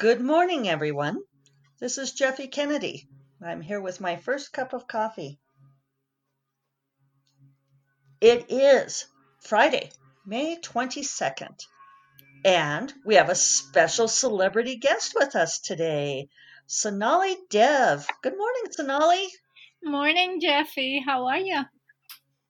Good morning, everyone. This is Jeffe Kennedy. I'm here with my first cup of coffee. It is Friday, May 22nd, and we have a special celebrity guest with us today, Sonali Dev. Good morning, Sonali. Morning, Jeffy. How are you?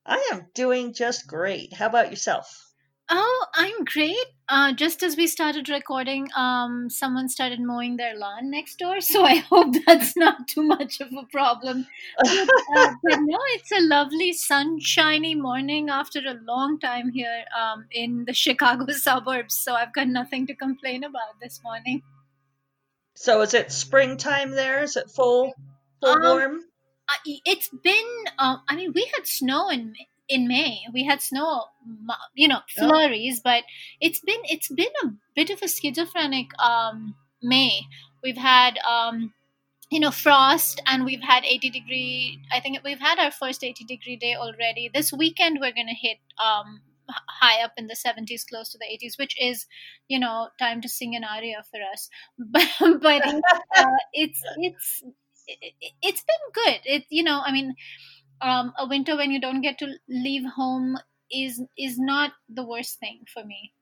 I am doing just great. How about yourself? Oh, I'm great. Uh, just as we started recording, um, someone started mowing their lawn next door, so I hope that's not too much of a problem. But, uh, but no, it's a lovely sunshiny morning after a long time here um, in the Chicago suburbs, so I've got nothing to complain about this morning. So, is it springtime there? Is it full, full Um, warm? it's been uh, i mean we had snow in in may we had snow you know Oh, flurries but it's been it's been a bit of a schizophrenic um may. We've had um you know frost and we've had 80 degree i think we've had our first 80 degree day already. This weekend we're going to hit um high up in the 70s close to the 80s which is you know time to sing an aria for us. But but uh, it's it's it, it- it's been good. It you know i mean um a winter when you don't get to leave home is is not the worst thing for me.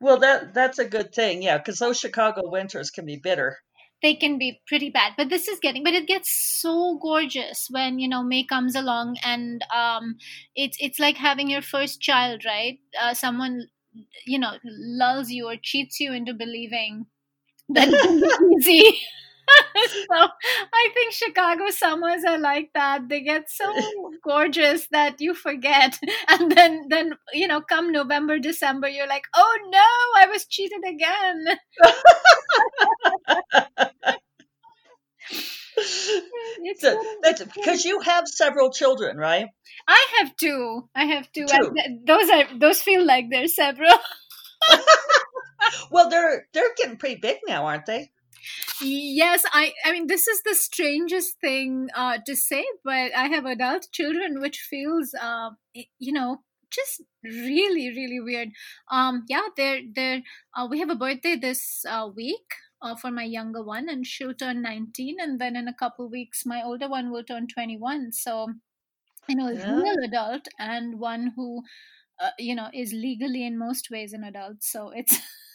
Well, that that's a good thing, yeah, because those Chicago winters can be bitter. they can be pretty bad but this is getting but it gets so gorgeous when you know may comes along and um it's it's like having your first child right? Uh, someone you know lulls you or cheats you into believing that it can be easy so I think Chicago summers are like that. They get so gorgeous that you forget, and then then you know, come November, December, you're like, oh no, I was cheated again. It's So that's because you have several children, right? I have two. I have two, Two. th- those are those feel like they're several. Well, they're they're getting pretty big now, aren't they? Yes, I I mean this is the strangest thing uh, to say, but I have adult children, which feels uh, you know just really really weird. Um, yeah, they're they're uh, we have a birthday this uh, week. Uh, for my younger one, and she'll turn 19, and then in a couple weeks, my older one will turn 21. So, you know, a Yeah. real adult and one who, uh, you know, is legally in most ways an adult. So it's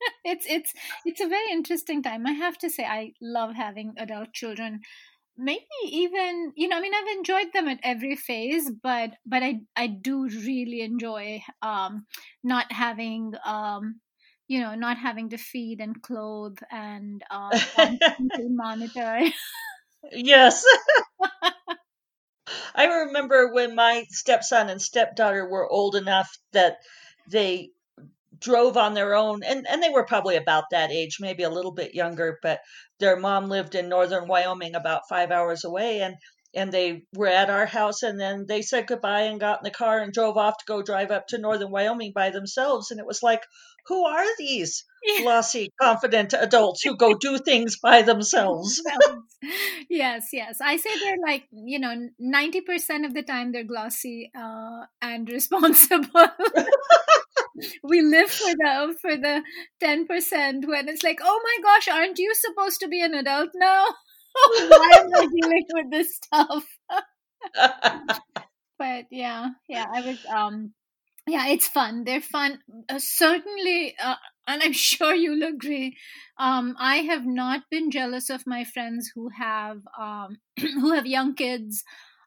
it's it's it's a very interesting time. I have to say i love having adult children. Maybe even you know i mean i've enjoyed them at every phase but but i i do really enjoy um not having um you know not having to feed and clothe and um monitor. Yes. I remember when my stepson and stepdaughter were old enough that they drove on their own and, and they were probably about that age, maybe a little bit younger, but their mom lived in northern Wyoming about five hours away and and they were at our house and then they said goodbye and got in the car and drove off to go drive up to northern Wyoming by themselves. And it was like, who are these Yeah. glossy, confident adults who go do things by themselves? themselves. yes, yes. I say they're like, you know, 90% of the time they're glossy uh, and responsible. We live for the for the 10% when it's like, oh my gosh, aren't you supposed to be an adult now? Why am I dealing with this stuff? But yeah, yeah, I was um yeah, it's fun. They're fun. Uh, certainly, uh, and I'm sure you'll agree. Um, I have not been jealous of my friends who have um, who have young kids.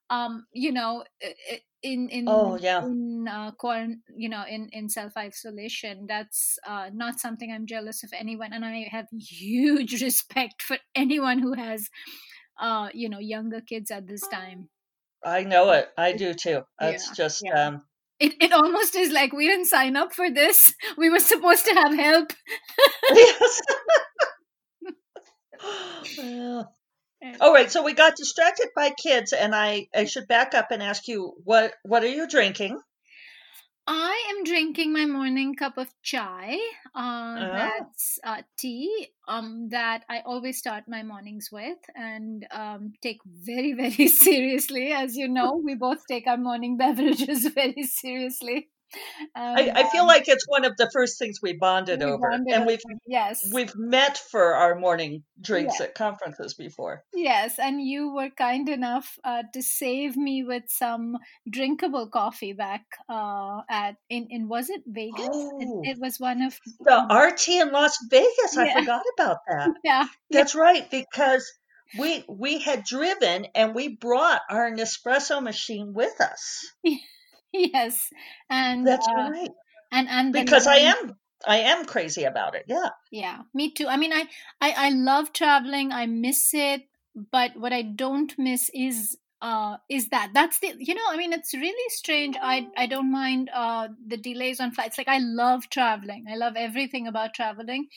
Um, you know, i- i- in oh, in yeah. in uh, quarant- you know, in in self isolation. That's uh, not something I'm jealous of anyone, and I have huge respect for anyone who has, uh, you know, younger kids at this time. I know it. I do too. Yeah, It's just, yeah. um, It, it almost is like we didn't sign up for this. We were supposed to have help. yes. Well, All right, so we got distracted by kids, and I, I should back up and ask you what what are you drinking? I am drinking my morning cup of chai. Uh, Oh, that's uh, tea um, that I always start my mornings with and um, take very, very seriously. As you know, we both take our morning beverages very seriously. I, I, feel um, like it's one of the first things we bonded we over, bonded and we've yes we've met for our morning drinks yeah. at conferences before. Yes, and you were kind enough uh, to save me with some drinkable coffee back uh, at in in was it Vegas? Oh, it, it, was one of the RT in Las Vegas. Yeah. I forgot about that. Yeah, that's yeah. right because we we had driven and we brought our Nespresso machine with us. yes, and that's uh, right. And and because I am I am crazy about it. Yeah. Yeah, me too. I mean, I, I I love traveling. I miss it, but what I don't miss is uh is that that's the you know i mean it's really strange i i don't mind uh the delays on flights like i love traveling i love everything about traveling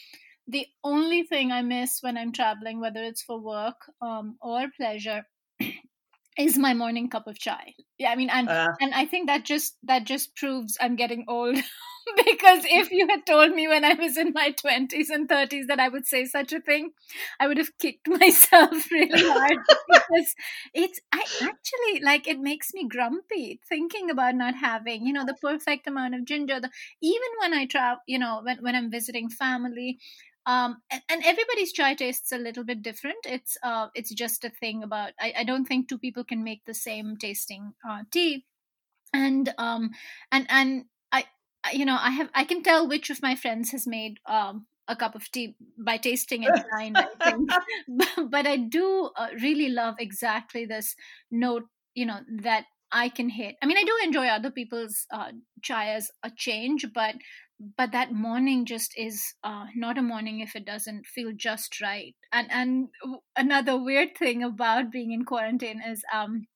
the only thing i miss when i'm traveling whether it's for work um or pleasure is my morning cup of chai. Yeah, I mean, and uh, and I think that just that just proves I'm getting old. because if you had told me when I was in my twenties and thirties that I would say such a thing, I would have kicked myself really hard because it's I actually like it makes me grumpy thinking about not having you know the perfect amount of ginger. The, even when I travel, you know, when when I'm visiting family, um, and, and, everybody's chai tastes a little bit different. It's uh, it's just a thing about I, I don't think two people can make the same tasting uh, tea, and um, and and I you know I have I can tell which of my friends has made um, a cup of tea by tasting it blind. I think, but, but I do uh, really love exactly this note you know that I can hit. I mean, I do enjoy other people's uh, chai as a change, but but that morning just is uh, not a morning if it doesn't feel just right. And and another weird thing about being in quarantine is um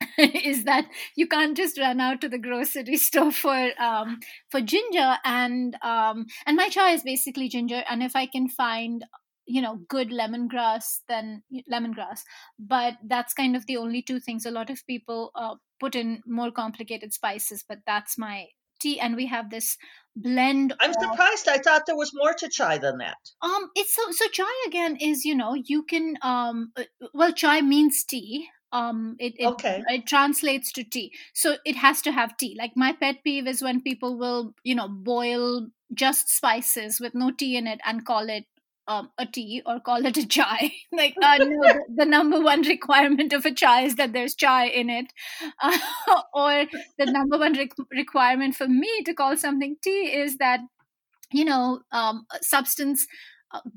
is that you can't just run out to the grocery store for um, for ginger and um, and my chai is basically ginger. And if I can find you know good lemongrass then lemongrass. But that's kind of the only two things. A lot of people uh, put in more complicated spices but that's my tea and we have this blend i'm of, surprised. I thought there was more to chai than that. Um it's so so chai again is you know you can um uh, well chai means tea. Um it it, okay. it translates to tea. So it has to have tea. Like my pet peeve is when people will you know boil just spices with no tea in it and call it um, a tea or call it a chai. like, uh, no, the, the, number one requirement of a chai is that there's chai in it. Uh, or the number one re- requirement for me to call something tea is that, you know, um, substance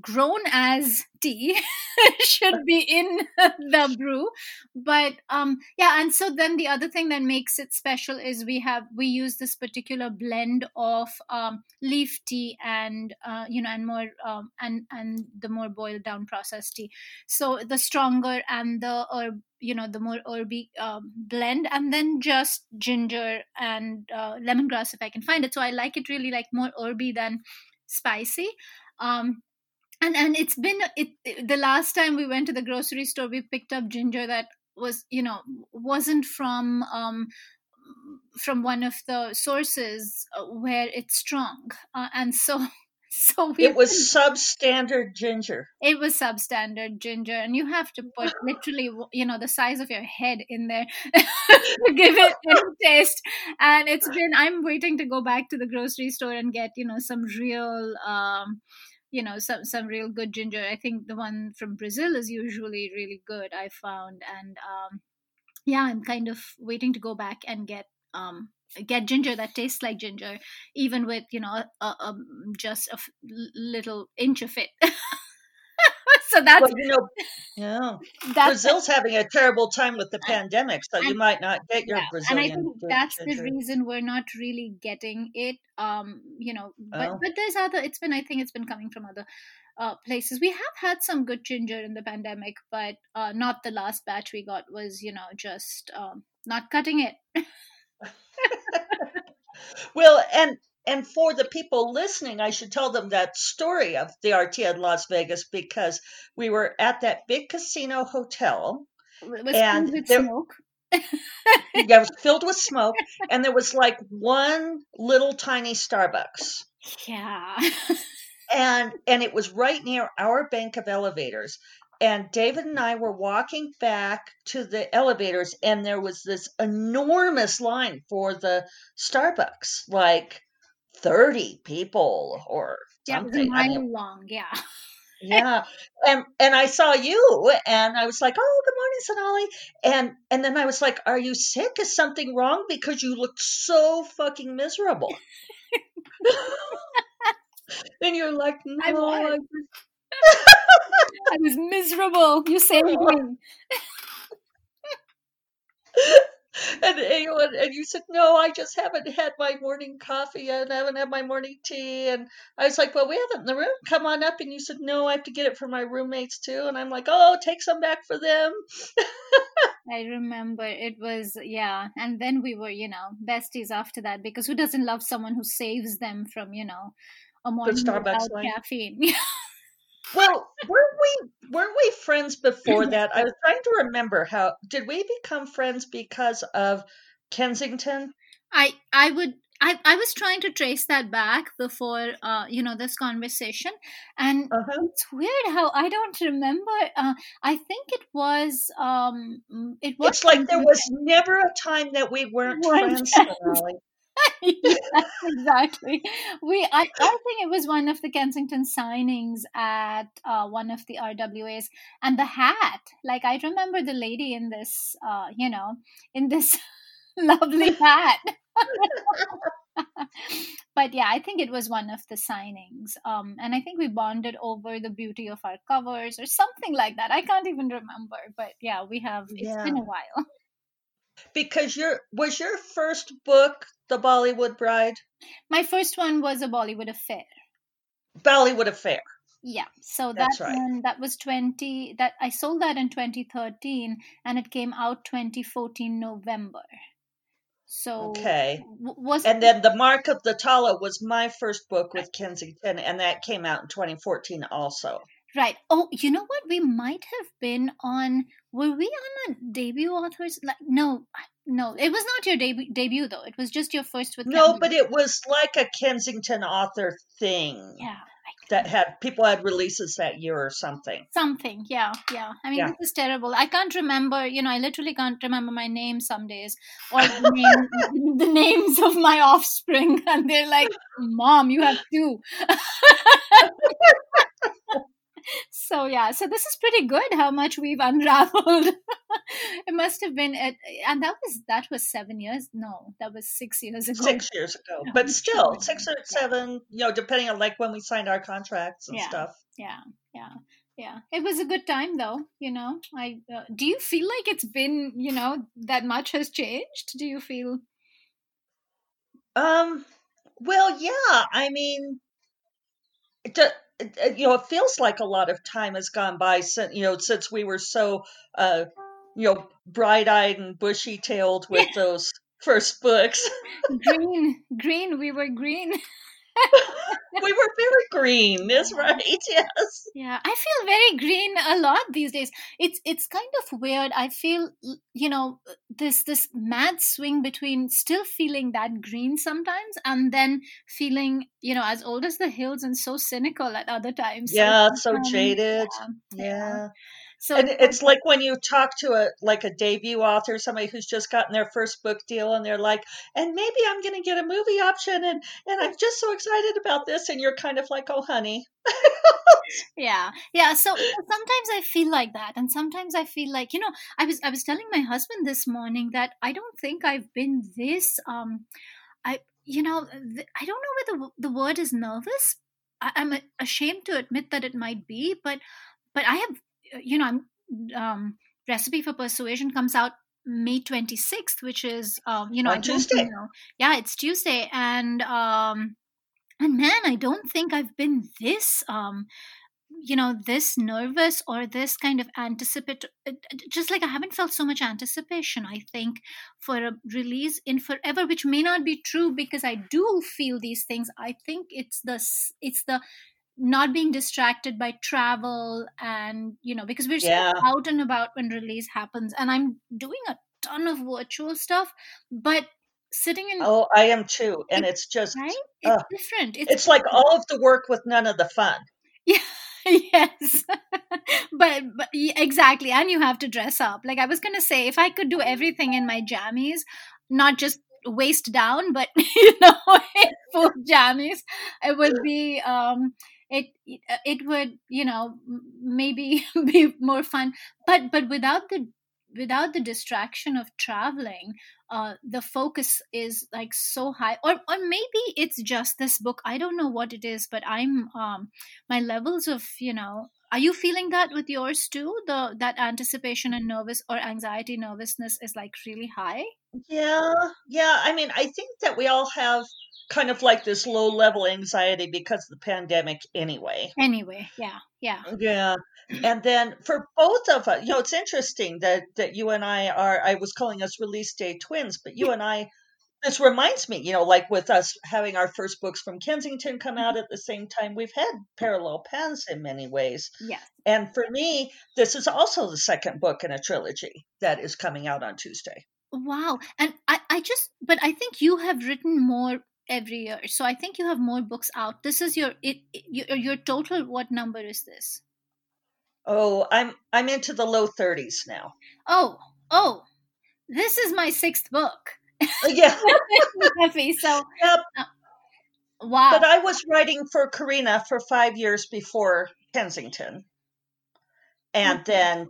grown as tea should be in the brew. But um yeah and so then the other thing that makes it special is we have we use this particular blend of um, leaf tea and uh, you know and more um, and and the more boiled down processed tea. So the stronger and the herb you know the more herby um, blend and then just ginger and uh, lemongrass if i can find it. So i like it really like more herby than spicy. Um and and it's been it, it, the last time we went to the grocery store we picked up ginger that was you know wasn't from um from one of the sources uh, where it's strong. Uh, and so so it was substandard ginger. It was substandard ginger and you have to put literally you know the size of your head in there to give it a taste. And it's been i'm waiting to go back to the grocery store and get you know some real um you know some some real good ginger. I think the one from brazil is usually really good i found. And um yeah i'm kind of waiting to go back and get um get ginger that tastes like ginger even with you know a, a, just a little inch of it so that's well, you know, yeah. That's Brazil's having a terrible time with the pandemic, so and, you might not get your yeah, Brazilian. And I think that's the reason we're not really getting it. Um, you know, but oh. but there's other. It's been I think it's been coming from other uh, places. We have had some good ginger in the pandemic, but uh, not the last batch we got was you know just um, not cutting it. well, and and for the people listening, I should tell them that story of the RT in Las Vegas because we were at that big casino hotel. and with there, smoke. yeah, it was filled with smoke, and there was like one little tiny Starbucks. Yeah. and and it was right near our bank of elevators and David and I were walking back to the elevators, and there was this enormous line for the Starbucks, like 30 people or Yeah, it was a something. I mean, long. Yeah. yeah. And and I saw you and I was like, "Oh, good morning, Sonali." And and then I was like, "Are you sick? Is something wrong because you looked so fucking miserable?" and you're like, I was. I I was miserable. You saved me. and, and, you, and you said, No, I just haven't had my morning coffee and I haven't had my morning tea. And I was like, Well, we have it in the room. Come on up. And you said, No, I have to get it for my roommates too. And I'm like, Oh, take some back for them. I remember it was, yeah. And then we were, you know, besties after that because who doesn't love someone who saves them from, you know, a morning Starbucks without line. caffeine? Well, weren't we weren't we friends before that? I was trying to remember how did we become friends because of Kensington? I I would I, I was trying to trace that back before uh, you know this conversation and Uh-huh. it's weird how I don't remember uh, I think it was um it was It's like there was never a time that we weren't friends. yes, exactly. We, I, I think it was one of the Kensington signings at uh, one of the RWAs, and the hat. Like I remember the lady in this, uh, you know, in this lovely hat. but yeah, I think it was one of the signings, um, and I think we bonded over the beauty of our covers or something like that. I can't even remember, but yeah, we have. It's Yeah. been a while. Because your was your first book The Bollywood Bride? My first one was a Bollywood affair. Bollywood Affair. Yeah, so That's that right. one that was 20 that I sold that in 2013 and it came out 2014 November. So Okay. was And then The Mark of the Tala was my first book with Kensington, and that came out in 2014 also. Right. Oh, you know what? We might have been on were we on a debut authors like no no, it was not your debut debut though. It was just your first with No, Kensington. but it was like a Kensington author thing Yeah, that had people had releases that year or something. something. Yeah, yeah. I mean, Yeah. this is terrible. I can't remember, you know, I literally can't remember my name some days or the, name, the names of my offspring. And they're like, Mom, you have two. so, yeah, so this is pretty good how much we've unraveled. it must have been, at, and that was, that was seven years. No, that was six years ago. Six years ago, Yeah, but still six or Yeah. seven. You know, depending on like when we signed our contracts and Yeah. stuff. yeah yeah yeah it was a good time though you know i uh, do you feel like it's been you know that much has changed do you feel Um. Well, yeah. I mean, it, it, it- you know, it feels like a lot of time has gone by since you know since we were so uh you know bright-eyed and bushy-tailed with those first books. green green we were green we were very green. Is right. Yes. yeah i feel very green a lot these days it's it's kind of weird i feel you know uh, this this mad swing between still feeling that green sometimes and then feeling you know as old as the hills and so cynical at other times Yeah. So sometimes- jaded. yeah, Yeah. So And it's like when you talk to a like a debut author, somebody who's just gotten their first book deal, and they're like, "And maybe I'm going to get a movie option, and and I'm just so excited about this," and you're kind of like, "Oh, honey." yeah yeah so sometimes i feel like that and sometimes i feel like you know i was i was telling my husband this morning that i don't think i've been this um i you know th- i don't know whether the, the word is nervous I, i'm ashamed to admit that it might be but but i have you know um recipe for persuasion comes out may 26th which is um you know On i don't Tuesday. know yeah it's tuesday and um and man i don't think i've been this um you know this nervous or this kind of anticipate uh, just like i haven't felt so much anticipation i think for a release in forever which may not be true because i do feel these things i think it's the it's the not being distracted by travel and you know because we're Yeah. so out and about when release happens. And i'm doing a ton of virtual stuff but sitting in Oh, I am too, and it's just right? It's ugh. different. It's it's like all of the work with none of the fun. yeah. Yes. But, but exactly. And you have to dress up. Like i was gonna say if i could do everything in my jammies not just waist down but you know full jammies it would be um it it would you know maybe be more fun. But but without the without the distraction of traveling uh, the focus is like so high. Or or maybe it's just this book. I don't know what it is but i'm um my levels of you know are you feeling that with yours too the that anticipation and nervous or anxiety nervousness is like really high yeah yeah i mean i think that we all have kind of like this low level anxiety because of the pandemic anyway. Anyway, yeah, yeah. Yeah. And then for both of us, you know, it's interesting that that you and I are I was calling us release day twins, but you and I this reminds me, you know, like with us having our first books from Kensington come out at the same time, we've had parallel paths in many ways. Yes. And for me, this is also the second book in a trilogy that is coming out on Tuesday. Wow. And I, I just, but I think you have written more every year. So I think you have more books out. This is your it, your, your total. What number is this? Oh, I'm I'm into the low thirties now. Oh, oh, this is my sixth book. Uh, yeah, heavy. So, yep. Uh, wow. But I was writing for Carina for five years before Kensington, and then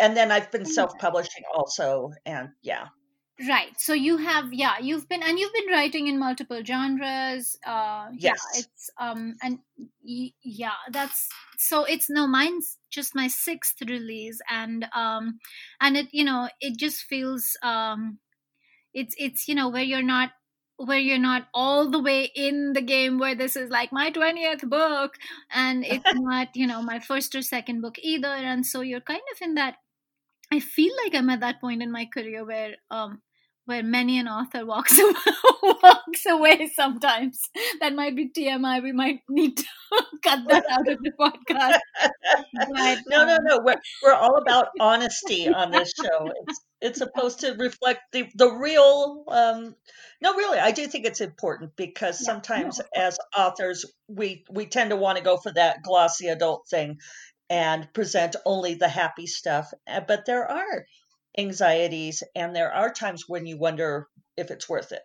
and then I've been self publishing also, and yeah. Right. So you have yeah, you've been and you've been writing in multiple genres. Uh yes. yeah, it's um and y- yeah, that's so it's no mine's just my sixth release and um and it you know, it just feels um it's it's you know where you're not where you're not all the way in the game where this is like my 20th book and it's not you know my first or second book either and so you're kind of in that I feel like I'm at that point in my career where um where many an author walks away, walks away sometimes. That might be TMI. We might need to cut that out of the podcast. But, no, no, um, no. We're we're all about honesty on this show. It's it's supposed to reflect the the real. Um, no, really, I do think it's important because yeah, sometimes no. as authors we we tend to want to go for that glossy adult thing and present only the happy stuff. Eh, but there are anxieties and there are times when you wonder if it's worth it.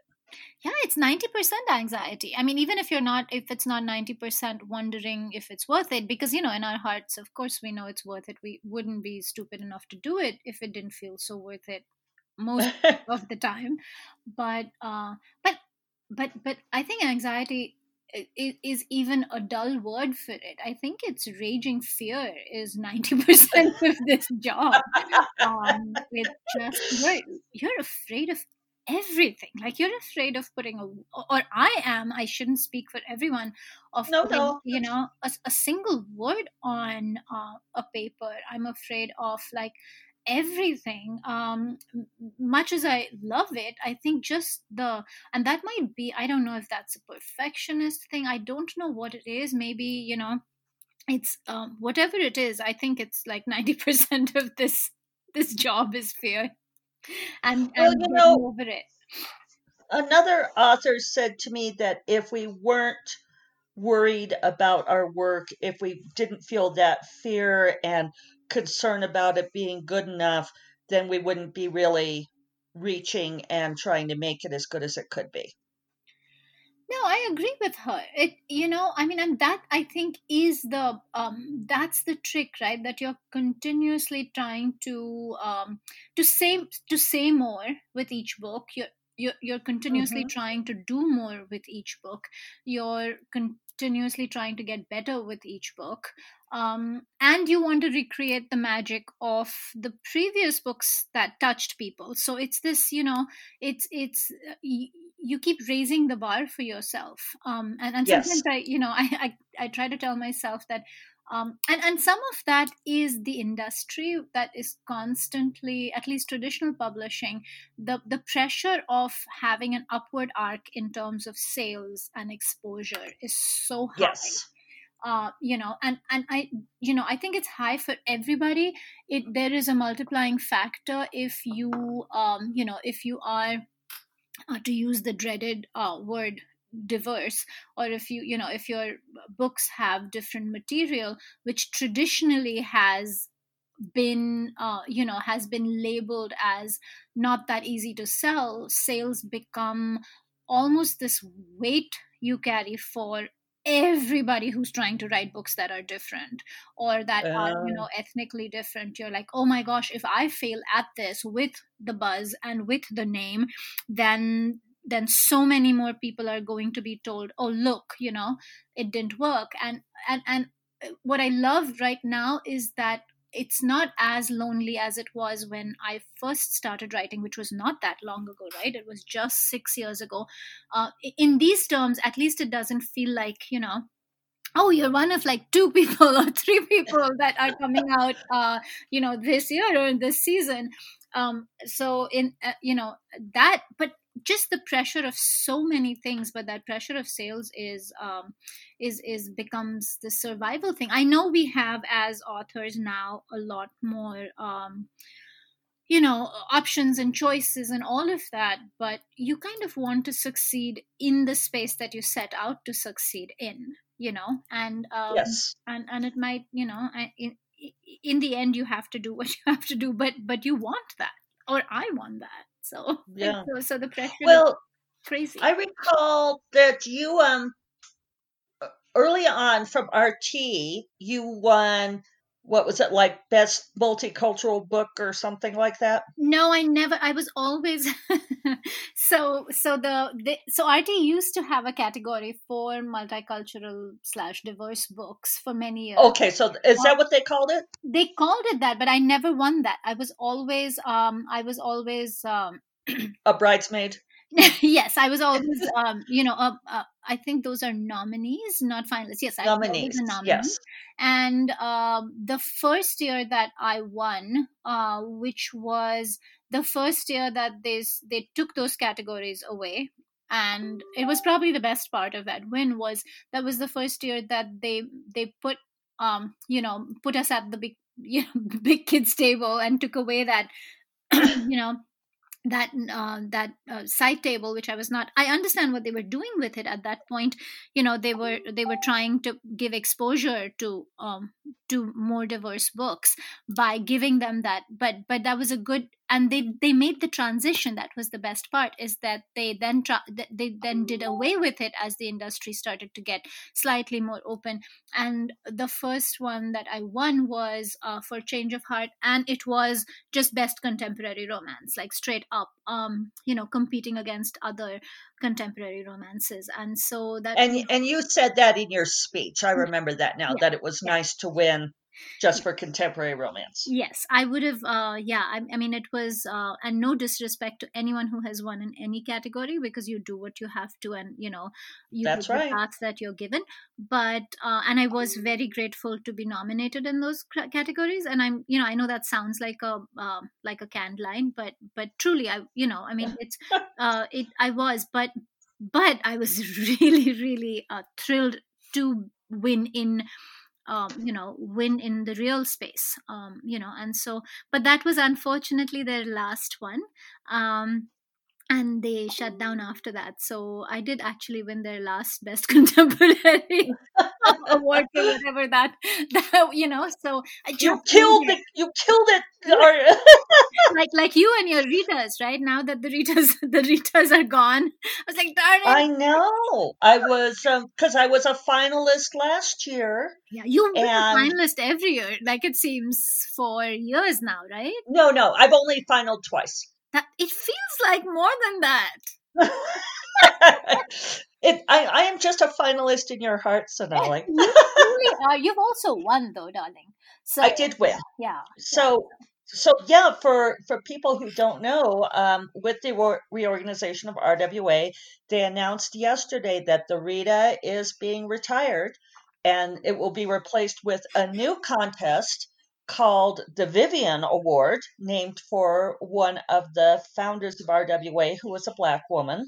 Yeah it's 90% anxiety. I mean even if you're not if it's not 90% wondering if it's worth it because you know in our hearts of course we know it's worth it. We wouldn't be stupid enough to do it if it didn't feel so worth it most of the time. But uh but but but i think anxiety is even a dull word for it. I think it's raging fear is 90% of this job. Um, it's just, you're, you're afraid of everything. Like you're afraid of putting a, or I am, I shouldn't speak for everyone, of no, putting, no. you know, a, a single word on uh, a paper. I'm afraid of like everything um much as i love it i think just the and that might be i don't know if that's a perfectionist thing i don't know what it is maybe you know it's um whatever it is i think it's like 90% of this this job is fear and, well, and you know, over it. Another author said to me that if we weren't worried about our work if we didn't feel that fear and concern about it being good enough, then we wouldn't be really reaching and trying to make it as good as it could be. No, I agree with her. It, you know, I mean, and that I think is the um, that's the trick, right? That you're continuously trying to um, to say to say more with each book. You're you're, you're continuously mm-hmm. trying to do more with each book. You're continuously trying to get better with each book um, and you want to recreate the magic of the previous books that touched people so it's this you know it's it's uh, you, you keep raising the bar for yourself um, and, and yes. sometimes i you know I, I i try to tell myself that um, and and some of that is the industry that is constantly at least traditional publishing the the pressure of having an upward arc in terms of sales and exposure is so high. Yes. Uh, you know and and i you know i think it's high for everybody. It there is a multiplying factor if you um you know if you are uh, to use the dreaded uh, word diverse or if you you know if your books have different material which traditionally has been uh, you know has been labeled as not that easy to sell sales become almost this weight you carry for everybody who's trying to write books that are different or that uh, are you know ethnically different. You're like oh my gosh if i fail at this with the buzz and with the name then then so many more people are going to be told oh look you know it didn't work and and and uh, what i love right now is that it's not as lonely as it was when I first started writing, which was not that long ago, right? It was just six years ago. Uh, in these terms, at least it doesn't feel like, you know, oh you're one of like two people or three people that are coming out uh, you know this year or this season um, so in uh, you know that but just the pressure of so many things but that pressure of sales is um, is is becomes the survival thing. I know we have as authors now a lot more um, you know options and choices and all of that but you kind of want to succeed in the space that you set out to succeed in you know? And um, yes. and and it might you know in, in the end you have to do what you have to do but but you want that or i want that so yeah. So, so the pressure. Well, crazy. I recall that you um early on from RT you won what was it like best multicultural book or something like that? No i never i was always so so the, the so rt used to have a category for multicultural slash diverse books for many years. Okay so is that what they called it? they called it that but i never won that. I was always um i was always um a bridesmaid yes, I was always, um, you know, uh, uh, I think those are nominees, not finalists. Yes, nominees. I was a nominee. Yes. And um, the first year that I won, uh, which was the first year that they they took those categories away, and it was probably the best part of that win was that was the first year that they they put um you know put us at the big you know big kids table and took away that you know that uh, that uh, side table which i was not i understand what they were doing with it at that point. You know they were they were trying to give exposure to um to more diverse books by giving them that but but that was a good and they they made the transition that was the best part is that they then tra- they then did away with it as the industry started to get slightly more open. And the first one that i won was uh, for change of heart and it was just best contemporary romance like straight up um you know competing against other contemporary romances and so that and and you said that in your speech i remember that now yeah. that it was yeah. nice to win just for contemporary romance. Yes, I would have. Uh, yeah, I, I mean, it was, uh, and no disrespect to anyone who has won in any category because you do what you have to, and you know, you That's do right. the path that you're given. But uh, and I was very grateful to be nominated in those categories. And I'm, you know, I know that sounds like a uh, like a canned line, but but truly, I, you know, I mean, it's uh, it. I was, but but I was really really uh, thrilled to win in um, you know win in the real space um, you know and so but that was unfortunately their last one. Um, and they shut down after that. So I did actually win their last best contemporary award or whatever that, that you know. So I you killed it. You killed it. like like you and your readers, right? Now that the readers the readers are gone, I was like, darn it. I know. I was because um, I was a finalist last year. Yeah, you've been and... a finalist every year, like it seems for years now, right? No, no, I've only finaled twice. That it feels like more than that. it, I, I am just a finalist in your heart, Sonali. you really are. You've also won, though, darling. So I did win. Yeah. So, so yeah, for for people who don't know, um, with the reorganization of RWA, they announced yesterday that the Rita is being retired, and it will be replaced with a new contest called the Vivian Award, named for one of the founders of RWA, who was a black woman,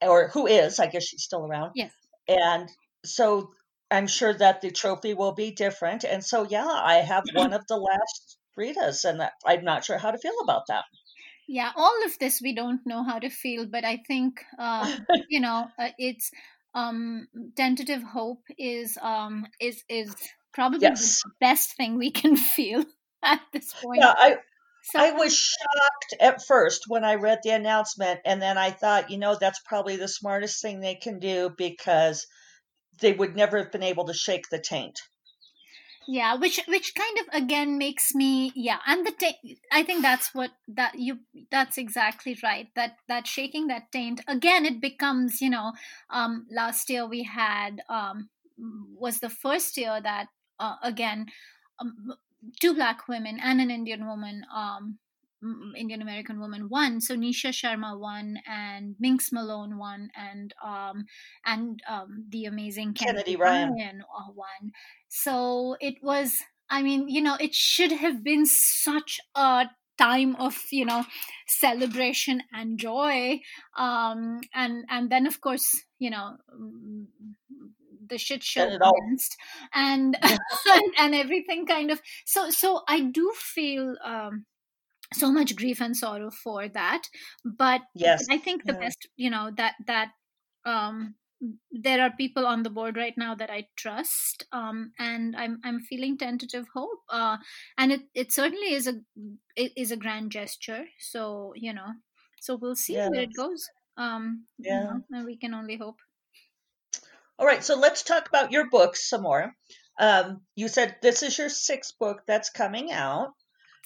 or who is, I guess she's still around. Yes. And so I'm sure that the trophy will be different. And so, yeah, I have one of the last Ritas, and I'm not sure how to feel about that. yeah all of this we don't know how to feel but i think uh, you know uh, it's um tentative hope is um is is probably yes. the best thing we can feel at this point yeah i so, I was shocked at first when I read the announcement, and then I thought, you know, that's probably the smartest thing they can do because they would never have been able to shake the taint yeah which which kind of again makes me yeah and the taint i think that's what that you that's exactly right that that shaking that taint again it becomes you know um last year we had um was the first year that uh, again um, two black women and an indian woman um Indian American woman won. So Nisha Sharma won, and Minx Malone won, and um, and um, the amazing Kennedy, Kennedy Ryan, Ryan uh, won. So it was. I mean, you know, it should have been such a time of you know celebration and joy um and and then of course you know the shit show commenced and, and and everything kind of so so i do feel um so much grief and sorrow for that but yes i think the yeah. best you know that that um there are people on the board right now that I trust, um, and I'm I'm feeling tentative hope, uh, and it, it certainly is a it is a grand gesture. So you know, so we'll see yeah. where it goes. Um, yeah, you know, and we can only hope. All right, so let's talk about your books some more. Um, you said this is your sixth book that's coming out.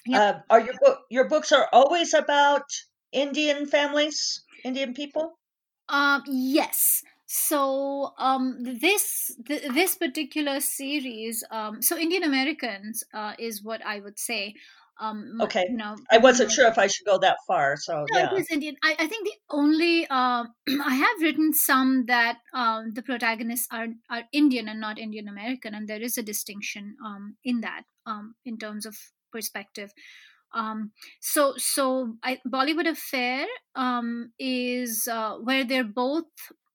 Yep. Uh, are your book your books are always about Indian families, Indian people? Um, yes. So um, this th- this particular series, um, so Indian Americans uh, is what I would say. Um, okay. You know, I wasn't sure if I should go that far. So no, yeah, it is Indian. I, I think the only uh, I have written some that um, the protagonists are are Indian and not Indian American, and there is a distinction um, in that um, in terms of perspective. Um, so so I, Bollywood Affair um, is uh, where they're both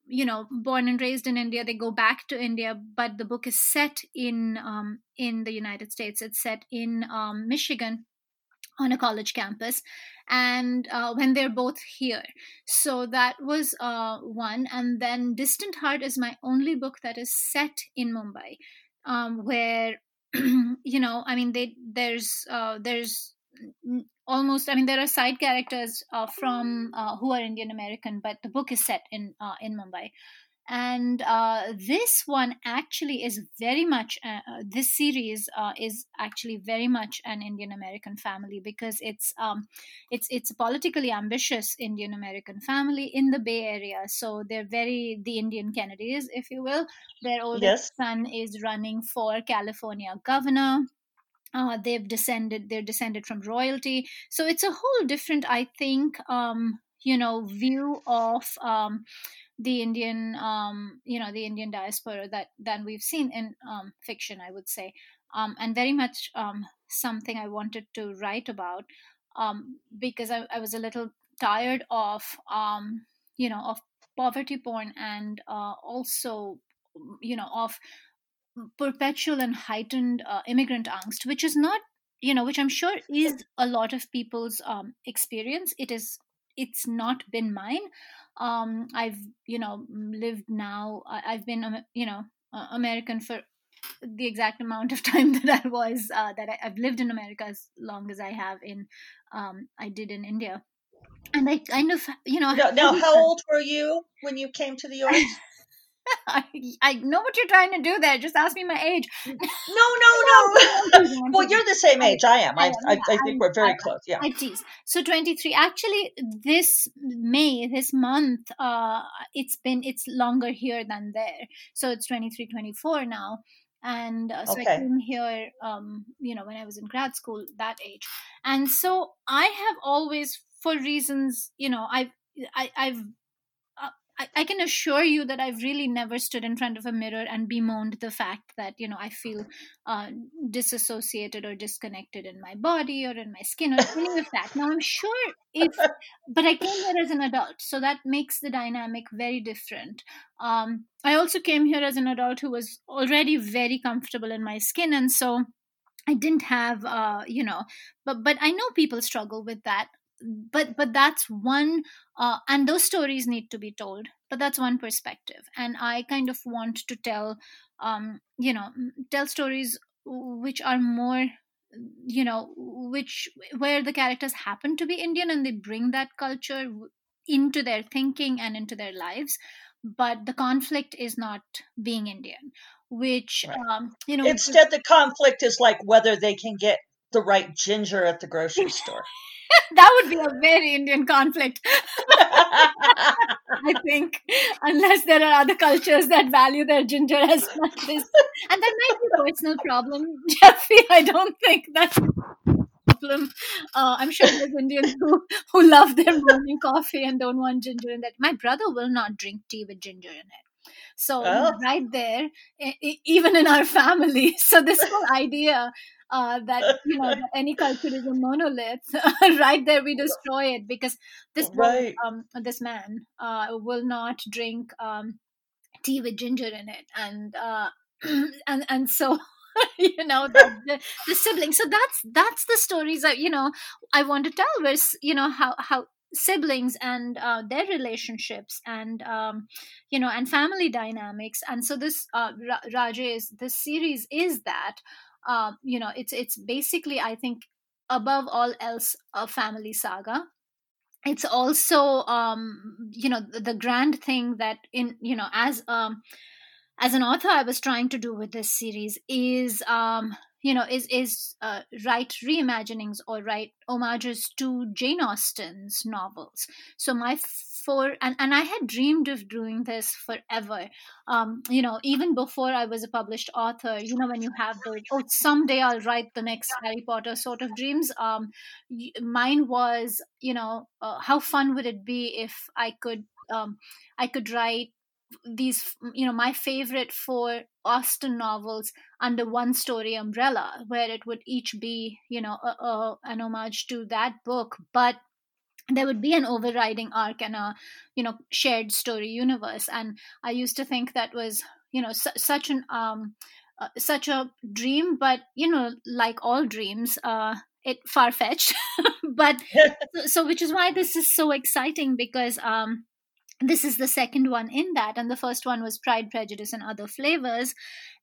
you know born and raised in India. They go back to India, but the book is set in um, in the United States. It's set in um, Michigan on a college campus and uh, when they're both here. So that was uh, one and then distant heart is my only book that is set in mumbai um, where you know i mean they there's uh, there's almost i mean there are side characters uh, from uh, who are indian american but the book is set in uh, in mumbai and uh, this one actually is very much uh, uh, this series uh, is actually very much an indian american family because it's um, it's it's a politically ambitious indian american family in the bay area. So they're very the indian kennedys if you will. Their oldest yes. son is running for california governor. Uh, they've descended they're descended from royalty. So it's a whole different i think um, you know view of um, the Indian, um, you know, the Indian diaspora that than we've seen in um, fiction, I would say, um, and very much um, something I wanted to write about um, because I, I, was a little tired of, um, you know, of poverty porn and uh, also, you know, of perpetual and heightened uh, immigrant angst, which is not, you know, which I'm sure is a lot of people's experience. It is, it's not been mine um, I've you know lived now. I've been you know American for the exact amount of time that I was uh, that I, have lived in America as long as I have in um, I did in India, and I kind of you know. Now, now how old were you when you came to the U.S.? I, I know what you're trying to do there. Just ask me my age. No, no, no. well, you're the same age I am. I, I, I think we're very close. Yeah. I tease. So 23. Actually, this May, this month, uh, it's been it's longer here than there. So it's 23, 24 now. And uh, so okay. I came here, um, you know, when I was in grad school, that age. And so I have always, for reasons, you know, I've I, I've I, I can assure you that I've really never stood in front of a mirror and bemoaned the fact that, you know, I feel uh, disassociated or disconnected in my body or in my skin or any of that. Now, I'm sure if, but I came here as an adult, so that makes the dynamic very different. Um, I also came here as an adult who was already very comfortable in my skin, and so I didn't have, uh, you know, but but I know people struggle with that but but that's one uh, and those stories need to be told but that's one perspective and i kind of want to tell um, you know tell stories which are more you know which where the characters happen to be indian and they bring that culture into their thinking and into their lives but the conflict is not being indian which right. um, you know instead the conflict is like whether they can get the right ginger at the grocery store that would be a very Indian conflict. I think, unless there are other cultures that value their ginger as much as, and that might be a personal problem, Jeffrey. I don't think that's a problem. Uh, I'm sure there's Indians who, who love their morning coffee and don't want ginger in that. My brother will not drink tea with ginger in it. So oh. right there, even in our family. So this whole idea uh, that you know any culture is a monolith right there we destroy it because this right. um, this man uh, will not drink um, tea with ginger in it and uh, and and so you know the, the, the siblings. So that's that's the stories that you know i want to tell was you know how how siblings and uh, their relationships and um, you know and family dynamics. And so this uh, Raje this series is that um, you know it's it's basically i think above all else a family saga. It's also um you know the, the grand thing that in you know as um as an author i was trying to do with this series is um you know is is uh, write reimaginings or write homages to jane austen's novels. So my for and, and i had dreamed of doing this forever. Um, you know even before i was a published author you know when you have those oh someday i'll write the next harry potter sort of dreams um, mine was you know uh, how fun would it be if i could um, i could write these you know my favorite four austen novels under one story umbrella where it would each be you know a, a, an homage to that book. But there would be an overriding arc and a you know shared story universe. And i used to think that was you know su- such an um uh, such a dream but you know like all dreams uh it far fetched but so, so which is why this is so exciting because um this is the second one in that and the first one was pride prejudice and other flavors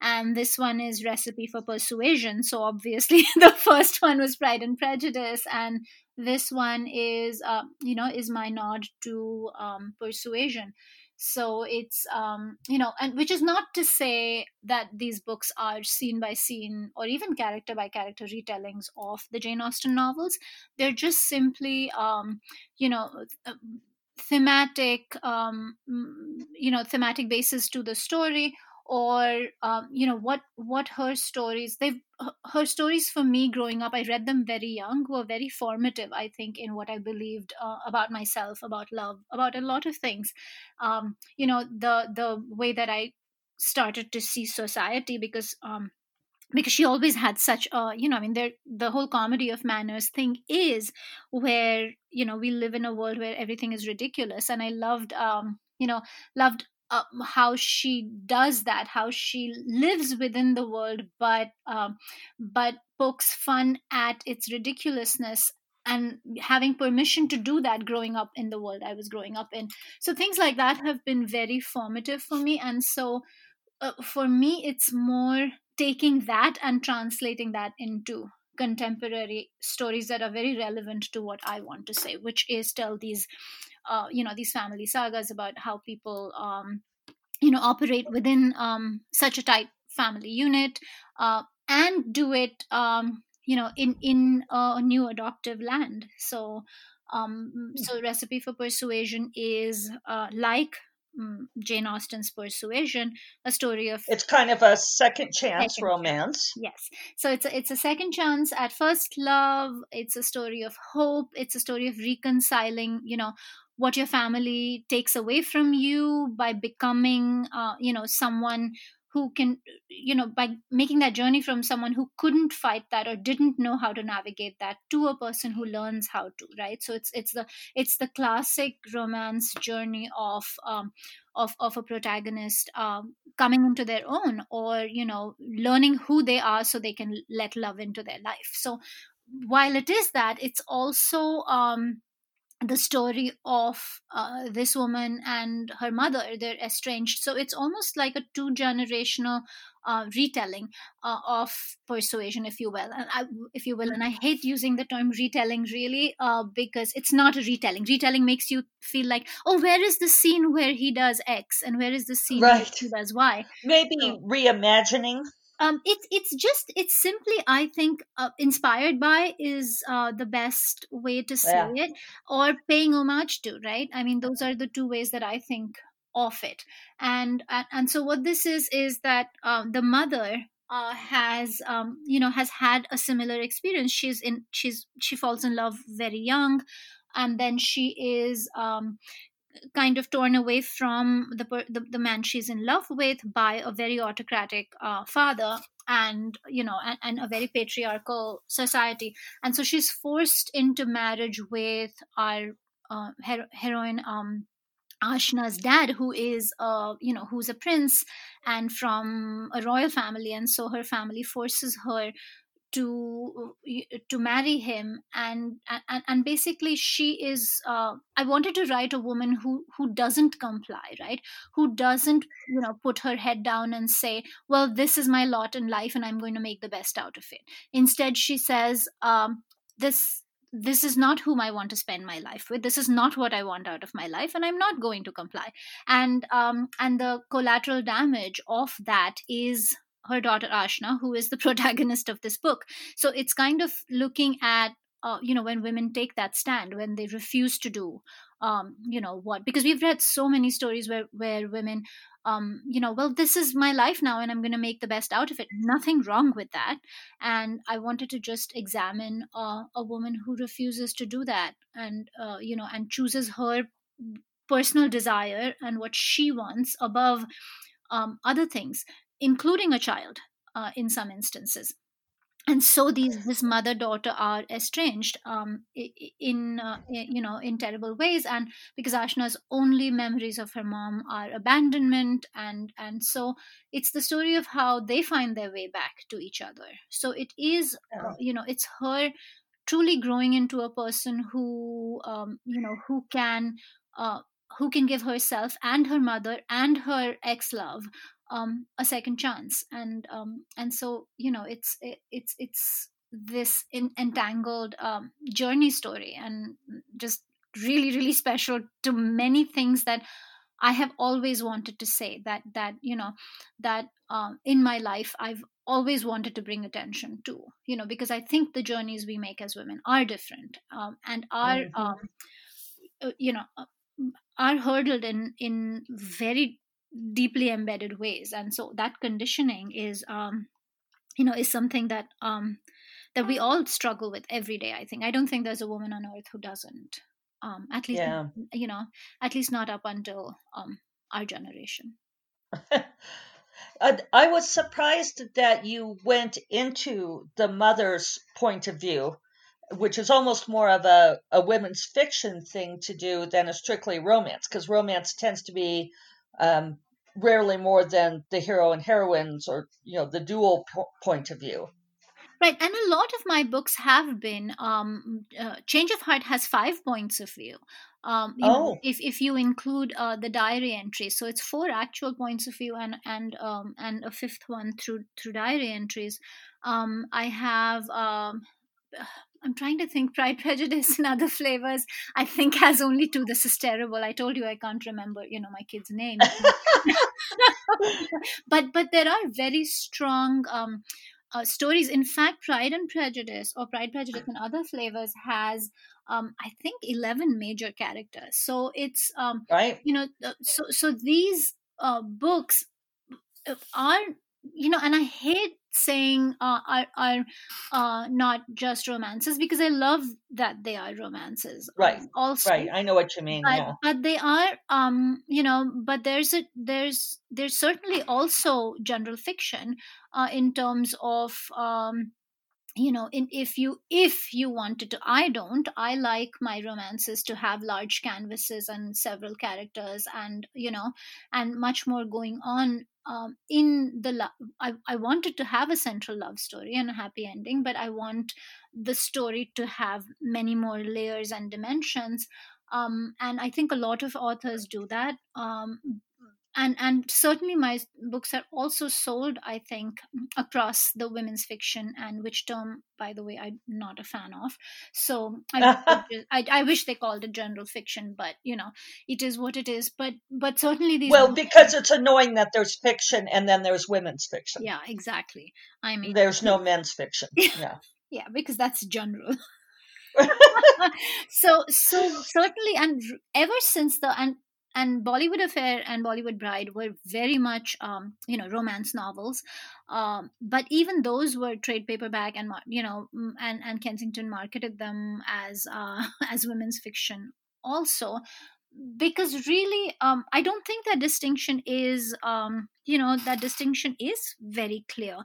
and this one is recipe for persuasion. So obviously the first one was pride and prejudice and this one is uh, you know is my nod to um, persuasion. So it's um you know and which is not to say that these books are scene by scene or even character by character retellings of the jane austen novels. They're just simply um you know uh, thematic um, you know thematic basis to the story or um, you know what what her stories they've her stories for me growing up i read them very young were very formative i think in what i believed uh, about myself about love about a lot of things. Um, you know the the way that i started to see society because um, because she always had such a you know i mean there the whole comedy of manners thing is where you know we live in a world where everything is ridiculous and i loved um you know loved uh, how she does that how she lives within the world but um but pokes fun at its ridiculousness and having permission to do that growing up in the world i was growing up in. So things like that have been very formative for me and so uh, for me it's more taking that and translating that into contemporary stories that are very relevant to what I want to say, which is tell these, uh, you know, these family sagas about how people, um, you know, operate within um, such a tight family unit, uh, and do it, um, you know, in in a new adoptive land. So. Um, so recipe for persuasion is uh, like Mm, Jane Austen's Persuasion, a story of it's kind of a second chance second romance. Yes, so it's a, it's a second chance at first love. It's a story of hope. It's a story of reconciling. You know what your family takes away from you by becoming, uh, you know, someone who can you know by making that journey from someone who couldn't fight that or didn't know how to navigate that to a person who learns how to right? So it's it's the it's the classic romance journey of um, of of a protagonist um, coming into their own or you know learning who they are so they can let love into their life. So while it is that it's also um the story of uh, this woman and her mother they're estranged. So it's almost like a two generational uh, retelling uh, of persuasion if you will. And I, if you will. And i hate using the term retelling really uh, because it's not a retelling. Retelling makes you feel like oh where is the scene where he does x? And where is the scene right. where he does y? Maybe so, reimagining um, it's it's just it's simply I think uh, inspired by is uh, the best way to say yeah. it, or paying homage to, right? I mean, those are the two ways that I think of it, and and so what this is is that um, the mother uh, has um, you know has had a similar experience. She's in she's she falls in love very young, and then she is um, kind of torn away from the, the, the man she's in love with by a very autocratic uh, father and you know and, and, a very patriarchal society. And so she's forced into marriage with our uh, her- heroine um Ashna's dad, who is, you know, who's a prince and from a royal family, and so her family forces her to to marry him and and, and basically she is uh, i wanted to write a woman who who doesn't comply right who doesn't you know put her head down and say well this is my lot in life and i'm going to make the best out of it instead she says um, this this is not whom I want to spend my life with. This is not what I want out of my life, and I'm not going to comply. And um, and the collateral damage of that is her daughter Ashna, who is the protagonist of this book. So it's kind of looking at uh, you know when women take that stand when they refuse to do um, you know what because we've read so many stories where where women um, you know well this is my life now and i'm going to make the best out of it. Nothing wrong with that. And i wanted to just examine uh, a woman who refuses to do that and uh, you know and chooses her personal desire and what she wants above um, other things including a child uh, in some instances. And so these this mother daughter are estranged um, in uh, you know in terrible ways. And because ashna's only memories of her mom are abandonment and and so it's the story of how they find their way back to each other. So it is uh, you know it's her truly growing into a person who um, you know who can uh, who can give herself and her mother and her ex love um, a second chance and um, and so you know it's it, it's it's this in, entangled um, journey story and just really really special to many things that i have always wanted to say that that you know that um, in my life i've always wanted to bring attention to you know because i think the journeys we make as women are different um, and are mm-hmm. um, uh, you know uh, are hurdled in in very deeply embedded ways. And so that conditioning is um you know is something that um that we all struggle with every day i think. I don't think there's a woman on earth who doesn't um at least yeah. you know at least not up until um our generation. I was surprised that you went into the mother's point of view, which is almost more of a, a women's fiction thing to do than a strictly romance, because romance tends to be um, rarely more than the hero and heroines or you know the dual po- point of view. Right and a lot of my books have been um, uh, change of heart has five points of view. Um, oh. Know, if, if you include uh, the diary entries so it's four actual points of view and and um, and a fifth one through through diary entries. Um, i have um, I'm trying to think Pride, Prejudice, and other flavors. I think has only two. This is terrible. I told you I can't remember, you know, my kid's name. but but there are very strong um, uh, stories. In fact, Pride and Prejudice or Pride, Prejudice, and other flavors has um, I think eleven major characters. So it's um, right. You know, so so these uh, books uh, are you know, and I hate saying uh, are are uh, not just romances because I love that they are romances. Right. Also, right. I know what you mean. But, yeah. but they are, um, you know, but there's a there's there's certainly also general fiction uh, in terms of um, you know in, if you if you wanted to i don't i like my romances to have large canvases and several characters and you know and much more going on um, in the love I, I wanted to have a central love story and a happy ending but i want the story to have many more layers and dimensions. Um, and i think a lot of authors do that um, and and certainly my books are also sold i think across the women's fiction and which term by the way i'm not a fan of. So I, I, I, wish they called it general fiction but you know it is what it is. But but certainly these well because it's annoying that there's fiction and then there's women's fiction. Yeah exactly. I mean there's no men's fiction. Yeah yeah. because that's general. So so certainly and ever since the and and Bollywood Affair and Bollywood Bride were very much, um, you know, romance novels. Um, but even those were trade paperback, and you know, and and Kensington marketed them as uh, as women's fiction also. Because really um, i don't think that distinction is um, you know that distinction is very clear.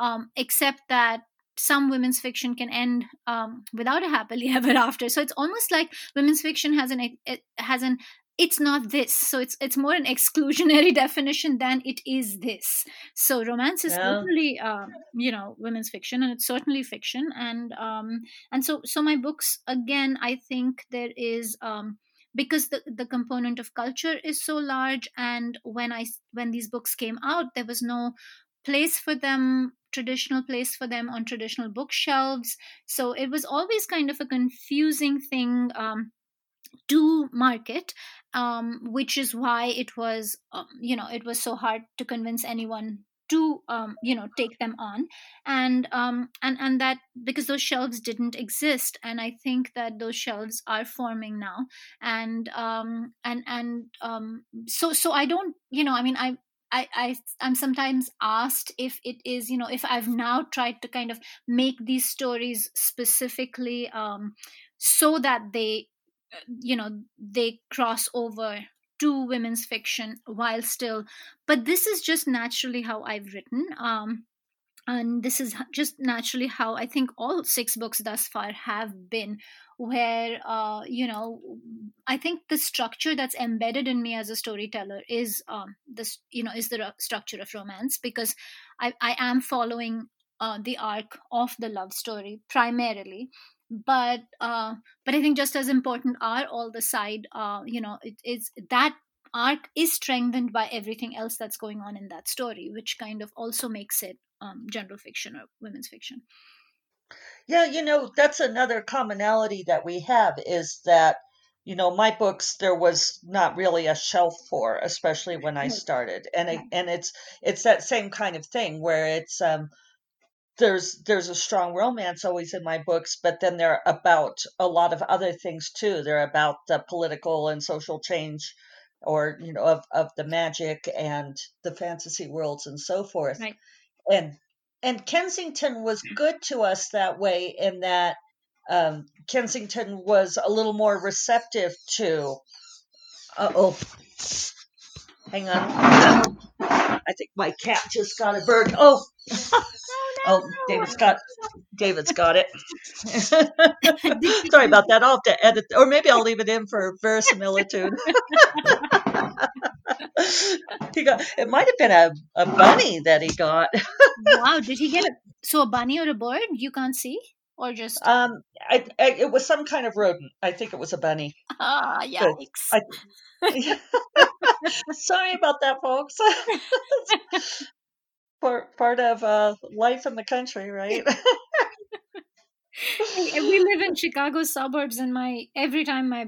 Um, except that some women's fiction can end um, without a happily ever after. So it's almost like women's fiction has an has an it's not this. So it's it's more an exclusionary definition than it is this. So romance is certainly um, you know women's fiction and it's certainly fiction. And um and so so my books again i think there is um because the, the component of culture is so large and when i when these books came out there was no place for them traditional place for them on traditional bookshelves. So it was always kind of a confusing thing um, to market um, which is why it was um, you know it was so hard to convince anyone to um, you know take them on. And um, and and that because those shelves didn't exist and i think that those shelves are forming now. And um, and and um, so so i don't you know i mean i I, I i'm sometimes asked if it is you know if i've now tried to kind of make these stories specifically um, so that they you know they cross over to women's fiction while still but this is just naturally how i've written um and this is just naturally how i think all six books thus far have been where uh, you know i think the structure that's embedded in me as a storyteller is um, this you know is the structure of romance because i, I am following uh, the arc of the love story primarily but uh, but I think just as important are all the side uh, you know it is that arc is strengthened by everything else that's going on in that story, which kind of also makes it um, general fiction or women's fiction. Yeah, you know that's another commonality that we have is that you know my books there was not really a shelf for especially when i started. And it, and it's it's that same kind of thing where it's um there's there's a strong romance always in my books but then they're about a lot of other things too. They're about the political and social change or you know of, of the magic and the fantasy worlds and so forth. Right. and and kensington was good to us that way in that um, kensington was a little more receptive to oh hang on. I think my cat just got a bird oh Oh, David's got David's got it. Sorry about that. I'll have to edit, or maybe I'll leave it in for verisimilitude. he got it. Might have been a, a bunny that he got. wow! Did he get a so a bunny or a bird? You can't see, or just um, I, I, it was some kind of rodent. I think it was a bunny. Ah, yikes! I, Sorry about that, folks part part of uh, life in the country, right? we live in Chicago suburbs, and my every time my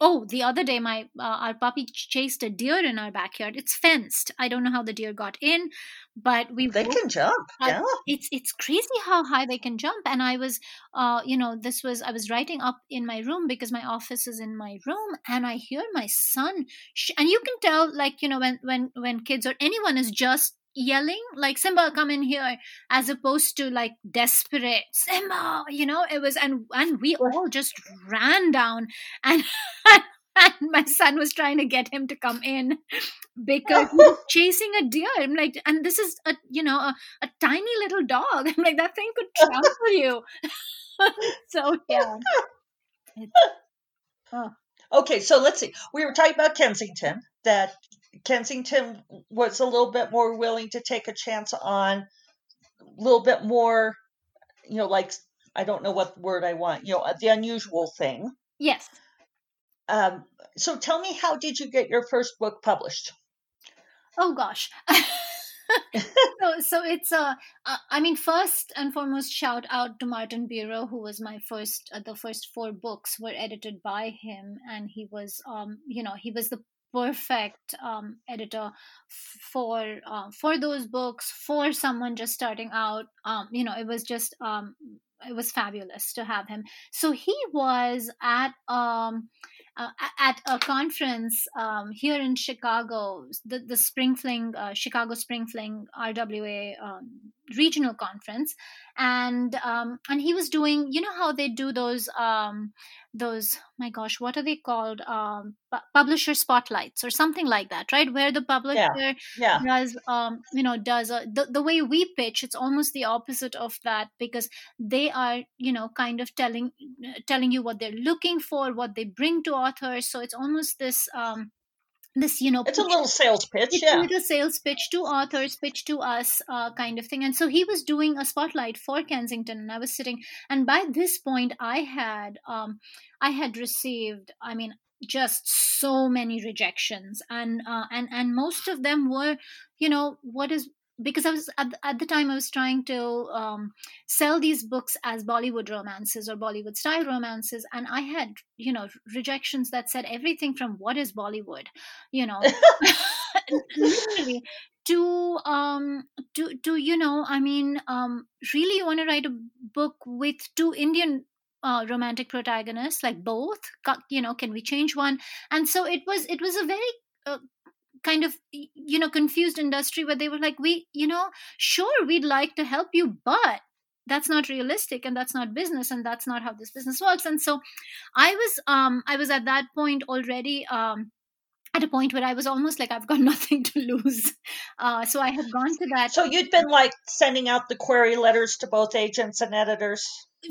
oh the other day my uh, our puppy chased a deer in our backyard. It's fenced. I don't know how the deer got in, but we they can jump. Yeah, it's it's crazy how high they can jump. And I was, uh, you know, this was I was writing up in my room because my office is in my room, and I hear my son, sh- and you can tell like you know when when when kids or anyone is just yelling like simba come in here as opposed to like desperate simba you know it was and and we all just ran down and and my son was trying to get him to come in because he was chasing a deer. I'm like, and this is a you know a, a tiny little dog. I'm like, that thing could trample you. so yeah. oh. Okay, so let's see. We were talking about Kensington. That Kensington was a little bit more willing to take a chance on a little bit more, you know, like I don't know what word I want, you know, the unusual thing. Yes. Um, so tell me, how did you get your first book published? Oh gosh. so, so it's a. Uh, I mean, first and foremost, shout out to Martin Biro, who was my first. Uh, the first four books were edited by him, and he was, um, you know, he was the perfect um, editor for uh, for those books for someone just starting out. Um, you know, it was just um, it was fabulous to have him. So he was at um uh, at a conference um, here in Chicago, the, the Spring Fling, uh, Chicago Spring Fling RWA um, regional conference, and um, and he was doing, you know how they do those um, those my gosh, what are they called? Um, publisher spotlights or something like that, right? Where the publisher yeah. Yeah. does, um, you know, does a, the the way we pitch, it's almost the opposite of that because they are, you know, kind of telling telling you what they're looking for, what they bring to authors. So it's almost this. This you know it's a little sales pitch it's yeah. a little sales pitch to authors pitch to us uh, kind of thing. And so he was doing a spotlight for kensington and i was sitting and by this point i had um i had received i mean just so many rejections. And uh, and and most of them were you know what is because I was at, at the time I was trying to um, sell these books as Bollywood romances or Bollywood style romances, and I had you know rejections that said everything from what is Bollywood, you know, literally to um to to you know I mean um really you want to write a book with two Indian uh, romantic protagonists like both? You know can we change one? And so it was it was a very uh, kind of you know confused industry where they were like we you know sure we'd like to help you but that's not realistic and that's not business and that's not how this business works and so i was um i was at that point already um at a point where I was almost like I've got nothing to lose. Uh, so I had gone to that. So you'd been like sending out the query letters to both agents and editors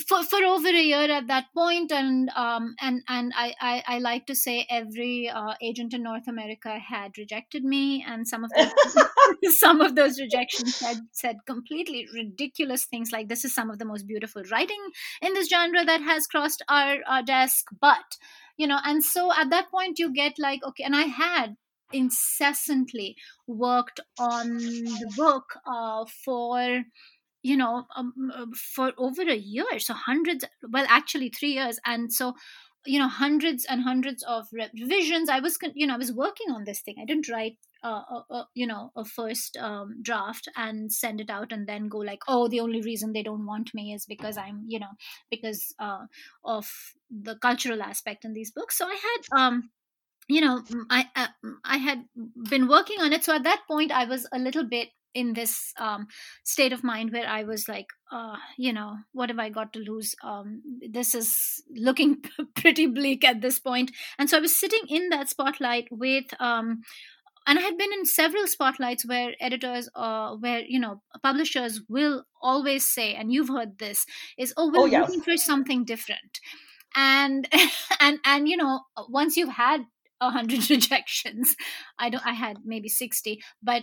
for for over a year at that point and um and and i i, I like to say every uh, agent in north america had rejected me and some of them some of those rejections had said completely ridiculous things like this is some of the most beautiful writing in this genre that has crossed our, our desk. But you know and so at that point you get like okay and i had incessantly worked on the book uh, for you know um, uh, for over a year so hundreds well actually three years and so you know hundreds and hundreds of revisions. I was you know i was working on this thing. I didn't write uh, you know a first um, draft and send it out and then go like oh the only reason they don't want me is because i'm you know because uh, of the cultural aspect in these books. So i had um you know i uh, i had been working on it. So at that point i was a little bit in this um, state of mind where I was like, uh, you know, what have I got to lose? Um, this is looking pretty bleak at this point. And so I was sitting in that spotlight with. Um, and I had been in several spotlights where editors, uh, where you know, publishers will always say, and you've heard this, is, "Oh, we're oh, yes. looking for something different," and and and you know, once you've had a hundred rejections, I don't, I had maybe sixty, but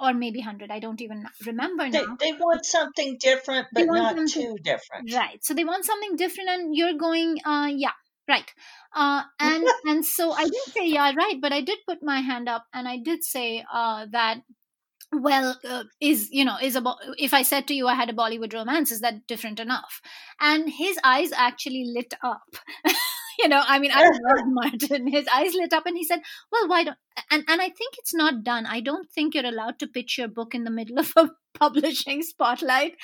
or maybe 100 i don't even remember they, now. they want something different but not too different. Right so they want something different and you're going uh yeah right. Uh and and so i didn't say yeah right but i did put my hand up and i did say uh that well uh, is you know is about if i said to you i had a bollywood romance is that different enough? And his eyes actually lit up you know i mean i love martin. His eyes lit up and he said well why don't and and i think it's not done. I don't think you're allowed to pitch your book in the middle of a publishing spotlight.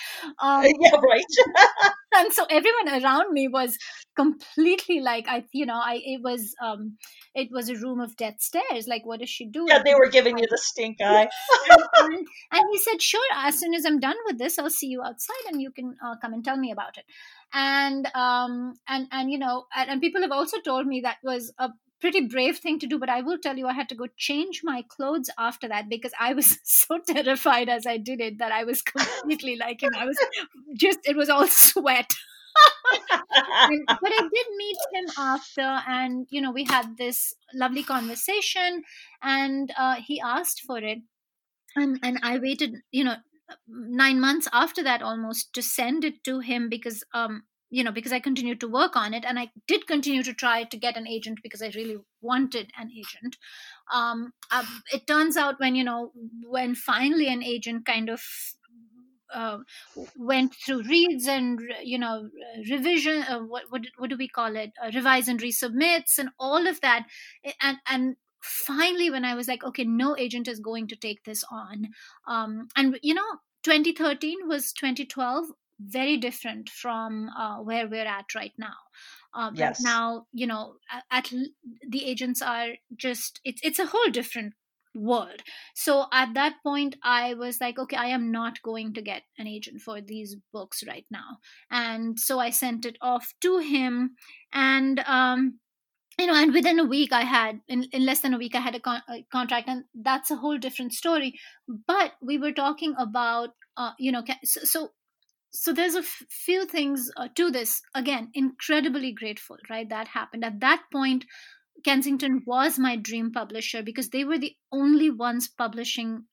Um, yeah right. and so everyone around me was completely like i you know i it was um it was a room of death stares. Like what is she doing yeah they were giving you the stink eye. and, and, and, he said sure as soon as i'm done with this i'll see you outside and you can uh, come and tell me about it and um and and you know and, and people have also told me that was a pretty brave thing to do but i will tell you i had to go change my clothes after that because i was so terrified as i did it that i was completely like know i was just it was all sweat. But I did meet him after, and you know, we had this lovely conversation, and uh, he asked for it, and and I waited, you know, nine months after that almost to send it to him because um you know because i continued to work on it and i did continue to try to get an agent because i really wanted an agent. Um, uh, it turns out when you know when finally an agent kind of uh, went through reads and you know revision uh, what, what what do we call it? Uh, revise and resubmits and all of that and and finally when i was like okay no agent is going to take this on um, and you know 2013 was 2012 very different from uh, where we're at right now um, yes. now you know at, at, the agents are just it's it's a whole different world so at that point i was like okay i am not going to get an agent for these books right now and so i sent it off to him and um you know and within a week i had in, in less than a week i had a, con- a contract and that's a whole different story. But we were talking about uh, you know so, so so there's a f- few things uh, to this. Again incredibly grateful right that happened. At that point kensington was my dream publisher because they were the only ones publishing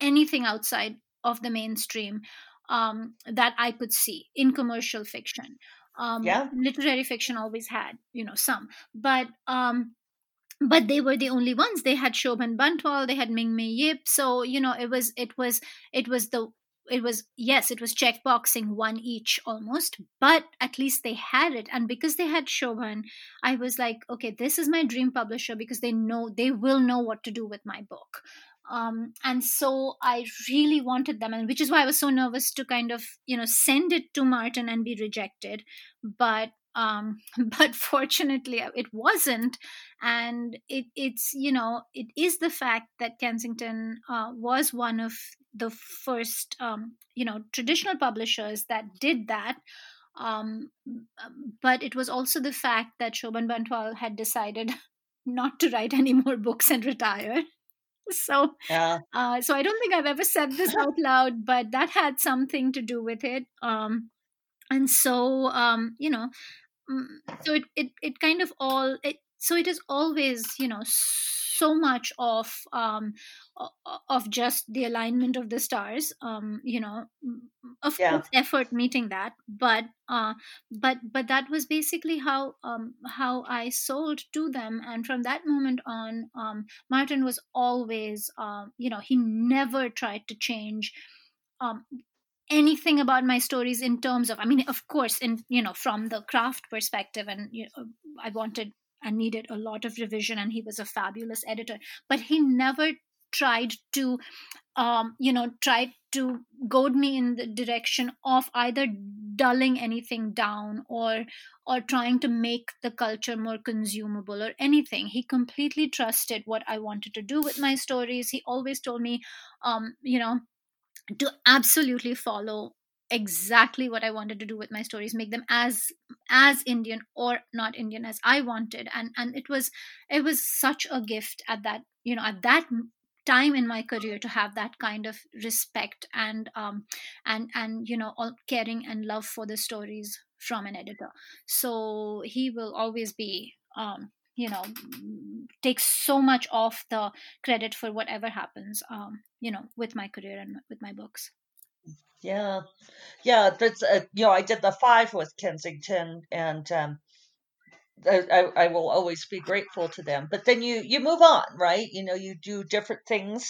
anything outside of the mainstream um, that i could see in commercial fiction um, yeah. literary fiction always had you know some. But um, but they were the only ones. They had shobhan bantwal they had ming mei yip. So you know it was it was it was the it was yes it was checkboxing one each almost but at least they had it. And because they had shobhan i was like okay this is my dream publisher because they know they will know what to do with my book um, and so i really wanted them and which is why i was so nervous to kind of you know send it to martin and be rejected. But um, but fortunately uh, it wasn't. And it, it's you know it is the fact that kensington uh, was one of the first um, you know traditional publishers that did that. Um, but it was also the fact that Shobhan Bantwal had decided not to write any more books and retire. So, yeah. uh, so I don't think I've ever said this out loud, but that had something to do with it. Um, and so, um, you know, mm, so it, it, it kind of all, it, so it is always, you know, so much of um, of just the alignment of the stars um, you know of yeah. course effort meeting that but uh, but but that was basically how um, how I sold to them and from that moment on um, Martin was always uh, you know he never tried to change um, anything about my stories in terms of i mean of course in you know from the craft perspective and you know, i wanted and needed a lot of revision and he was a fabulous editor. But he never tried to um, you know tried to goad me in the direction of either dulling anything down or or trying to make the culture more consumable or anything. He completely trusted what i wanted to do with my stories. He always told me um, you know to absolutely follow exactly what I wanted to do with my stories, make them as as Indian or not Indian as I wanted, and and it was it was such a gift at that you know at that time in my career to have that kind of respect and um and and you know all caring and love for the stories from an editor. So he will always be um you know takes so much of the credit for whatever happens um you know with my career and with my books yeah, yeah. That's uh, you know I did the five with Kensington, and um, I, I will always be grateful to them. But then you you move on, right? You know, you do different things,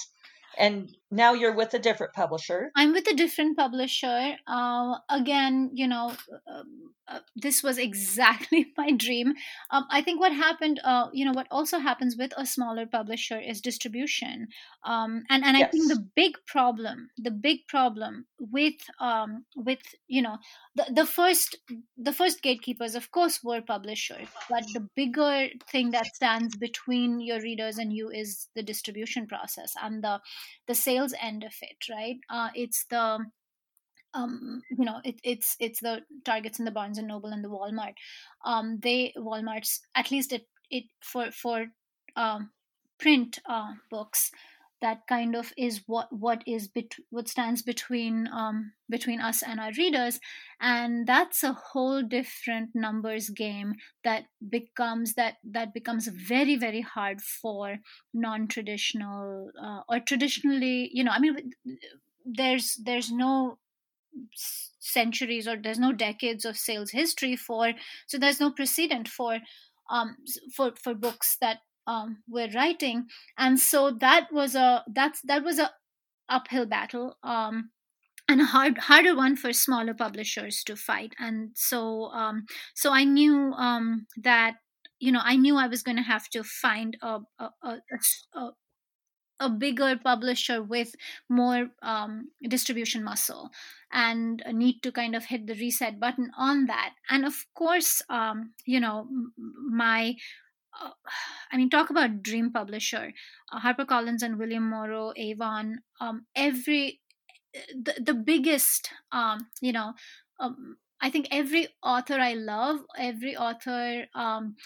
and now you're with a different publisher. I'm with a different publisher. Uh, again, you know, uh, uh, this was exactly my dream. Um, I think what happened, uh, you know, what also happens with a smaller publisher is distribution. Um, and and yes. I think the big problem, the big problem with um, with you know the, the first the first gatekeepers, of course, were publishers, but the bigger thing that stands between your readers and you is the distribution process and the the sales end of it, right? Uh, it's the um, you know, it, it's it's the Targets and the Barnes and Noble and the Walmart. Um, they Walmart's at least it it for for um, print uh, books. That kind of is what what is bet- what stands between um, between us and our readers. And that's a whole different numbers game that becomes that that becomes very very hard for non-traditional uh, or traditionally you know i mean there's there's no centuries or there's no decades of sales history for so there's no precedent for um for for books that um we're writing. And so that was a that's that was a uphill battle um and a hard harder one for smaller publishers to fight. And so um so i knew um that you know i knew i was going to have to find a a, a, a, a bigger publisher with more um, distribution muscle and need to kind of hit the reset button on that. And of course um, you know my uh, I mean, talk about dream publisher, uh, HarperCollins and William Morrow, Avon, um, every the, the biggest, um, you know, um, I think every author I love, every author um,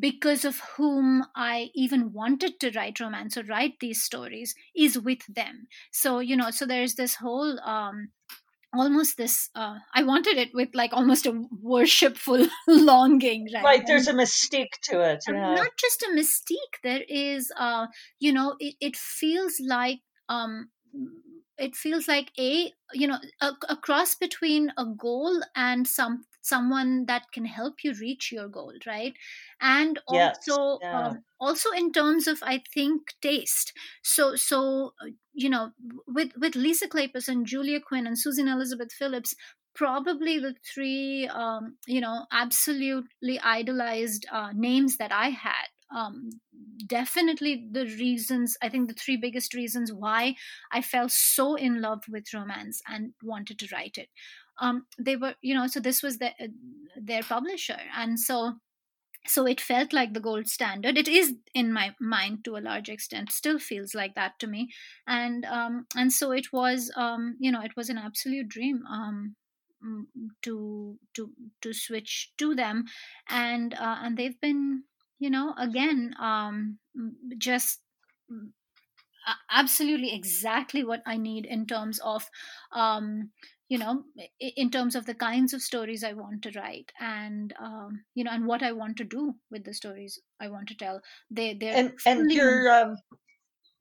because of whom I even wanted to write romance or write these stories is with them. So, you know, so there's this whole um, almost this uh, i wanted it with like almost a worshipful longing right, right there's and, a mystique to it yeah. not just a mystique there is uh you know it, it feels like um it feels like a you know a, a cross between a goal and some someone that can help you reach your goal right and also yes. yeah. um, also in terms of i think taste so so uh, you know with with lisa kleypas and julia quinn and susan elizabeth phillips probably the three um, you know absolutely idolized uh, names that i had um, definitely the reasons i think the three biggest reasons why i fell so in love with romance and wanted to write it um, they were you know so this was the, uh, their publisher. And so so it felt like the gold standard. It is in my mind to a large extent still feels like that to me. And um, and so it was um, you know it was an absolute dream um, mm, to to to switch to them. And uh, and they've been you know again um, just absolutely exactly what i need in terms of um, you know in terms of the kinds of stories i want to write and um, you know and what i want to do with the stories i want to tell. They they're and and your um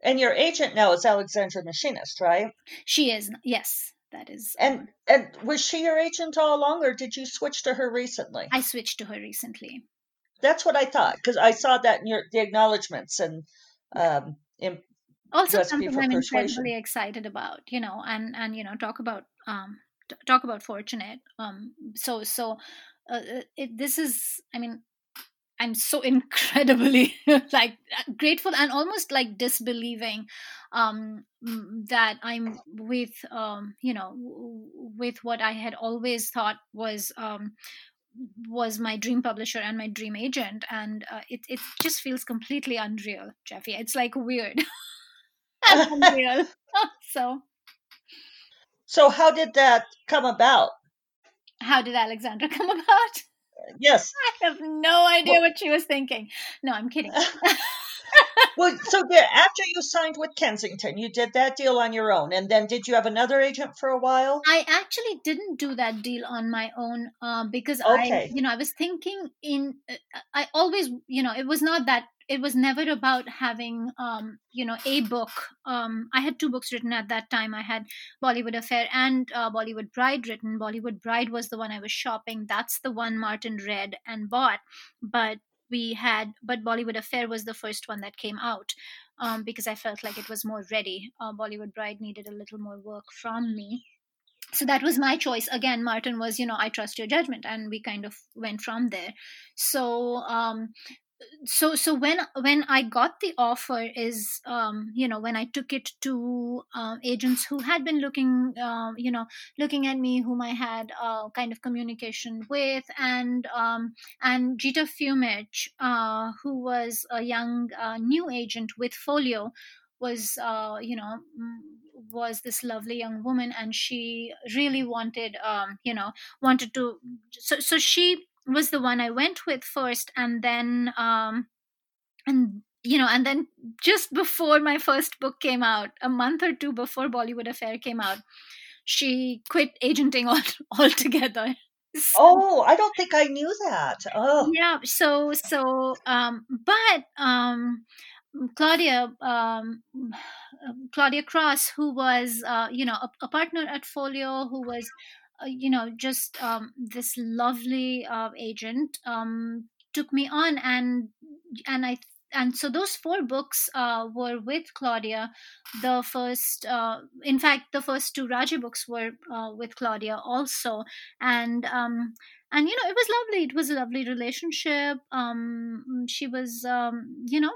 and your agent now is alexandra machinist right? She is yes that is and and was she your agent all along or did you switch to her recently? I switched to her recently. That's what i thought because i saw that in your the acknowledgments and um in also something i'm incredibly excited about you know and and you know talk about um, t- talk about fortunate. Um, so so uh, uh, it, this is, I mean, I'm so incredibly like grateful and almost like disbelieving um, that I'm with um, you know with what I had always thought was um, was my dream publisher and my dream agent, and uh, it it just feels completely unreal, Jeffe. It's like weird. unreal. so so, how did that come about? How did Alexandra come about? Yes. I have no idea well, what she was thinking. No, I'm kidding. well, so there, after you signed with Kensington, you did that deal on your own, and then did you have another agent for a while? I actually didn't do that deal on my own um, because okay. I, you know, I was thinking in. Uh, I always, you know, it was not that it was never about having um, you know a book. Um, i had two books written at that time. I had bollywood affair and uh, bollywood bride written. Bollywood bride was the one i was shopping. That's the one martin read and bought. But we had but bollywood affair was the first one that came out um, because i felt like it was more ready. Uh, bollywood bride needed a little more work from me. So that was my choice. Again martin was you know i trust your judgment and we kind of went from there. So um, so so when when i got the offer is um, you know when i took it to uh, agents who had been looking uh, you know looking at me whom i had uh, kind of communication with and um, and Jita Fumich, uh, who was a young uh, new agent with folio was uh, you know was this lovely young woman and she really wanted um, you know wanted to so so she was the one I went with first, and then um, and you know and then just before my first book came out a month or two before bollywood affair came out she quit agenting all, altogether. So, oh i don't think i knew that. Oh. Yeah so so um but um Claudia um, Claudia Cross, who was uh, you know a, a, partner at Folio, who was you know just um, this lovely uh, agent, um, took me on, and and I and so those four books uh, were with Claudia. The first, uh, in fact, the first two Raje books were uh, with Claudia also, and um, and you know it was lovely. It was a lovely relationship. Um, she was, um, you know,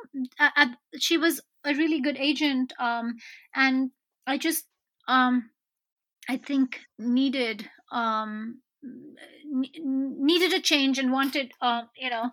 she was a really good agent, um, and I just, um, I think needed um needed a change and wanted uh, you know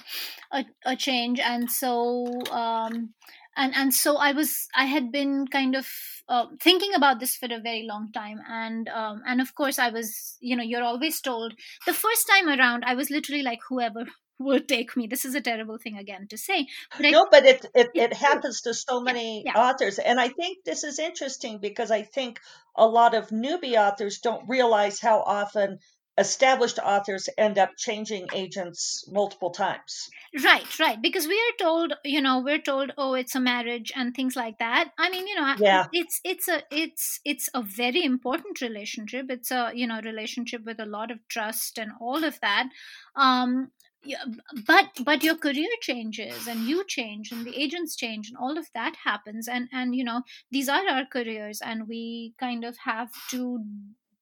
a, a change. And so um and and so i was i had been kind of uh, thinking about this for a very long time. And um, and of course i was you know you're always told the first time around i was literally like whoever will take me this is a terrible thing again to say but I, no but it it, it happens to so many yeah, yeah. authors and i think this is interesting because i think a lot of newbie authors don't realize how often established authors end up changing agents multiple times. Right, right. Because we are told, you know, we're told, oh, it's a marriage and things like that. I mean, you know, yeah. it's it's a it's it's a very important relationship. It's a you know relationship with a lot of trust and all of that. Um, yeah, but but your career changes and you change and the agents change and all of that happens and and you know these are our careers and we kind of have to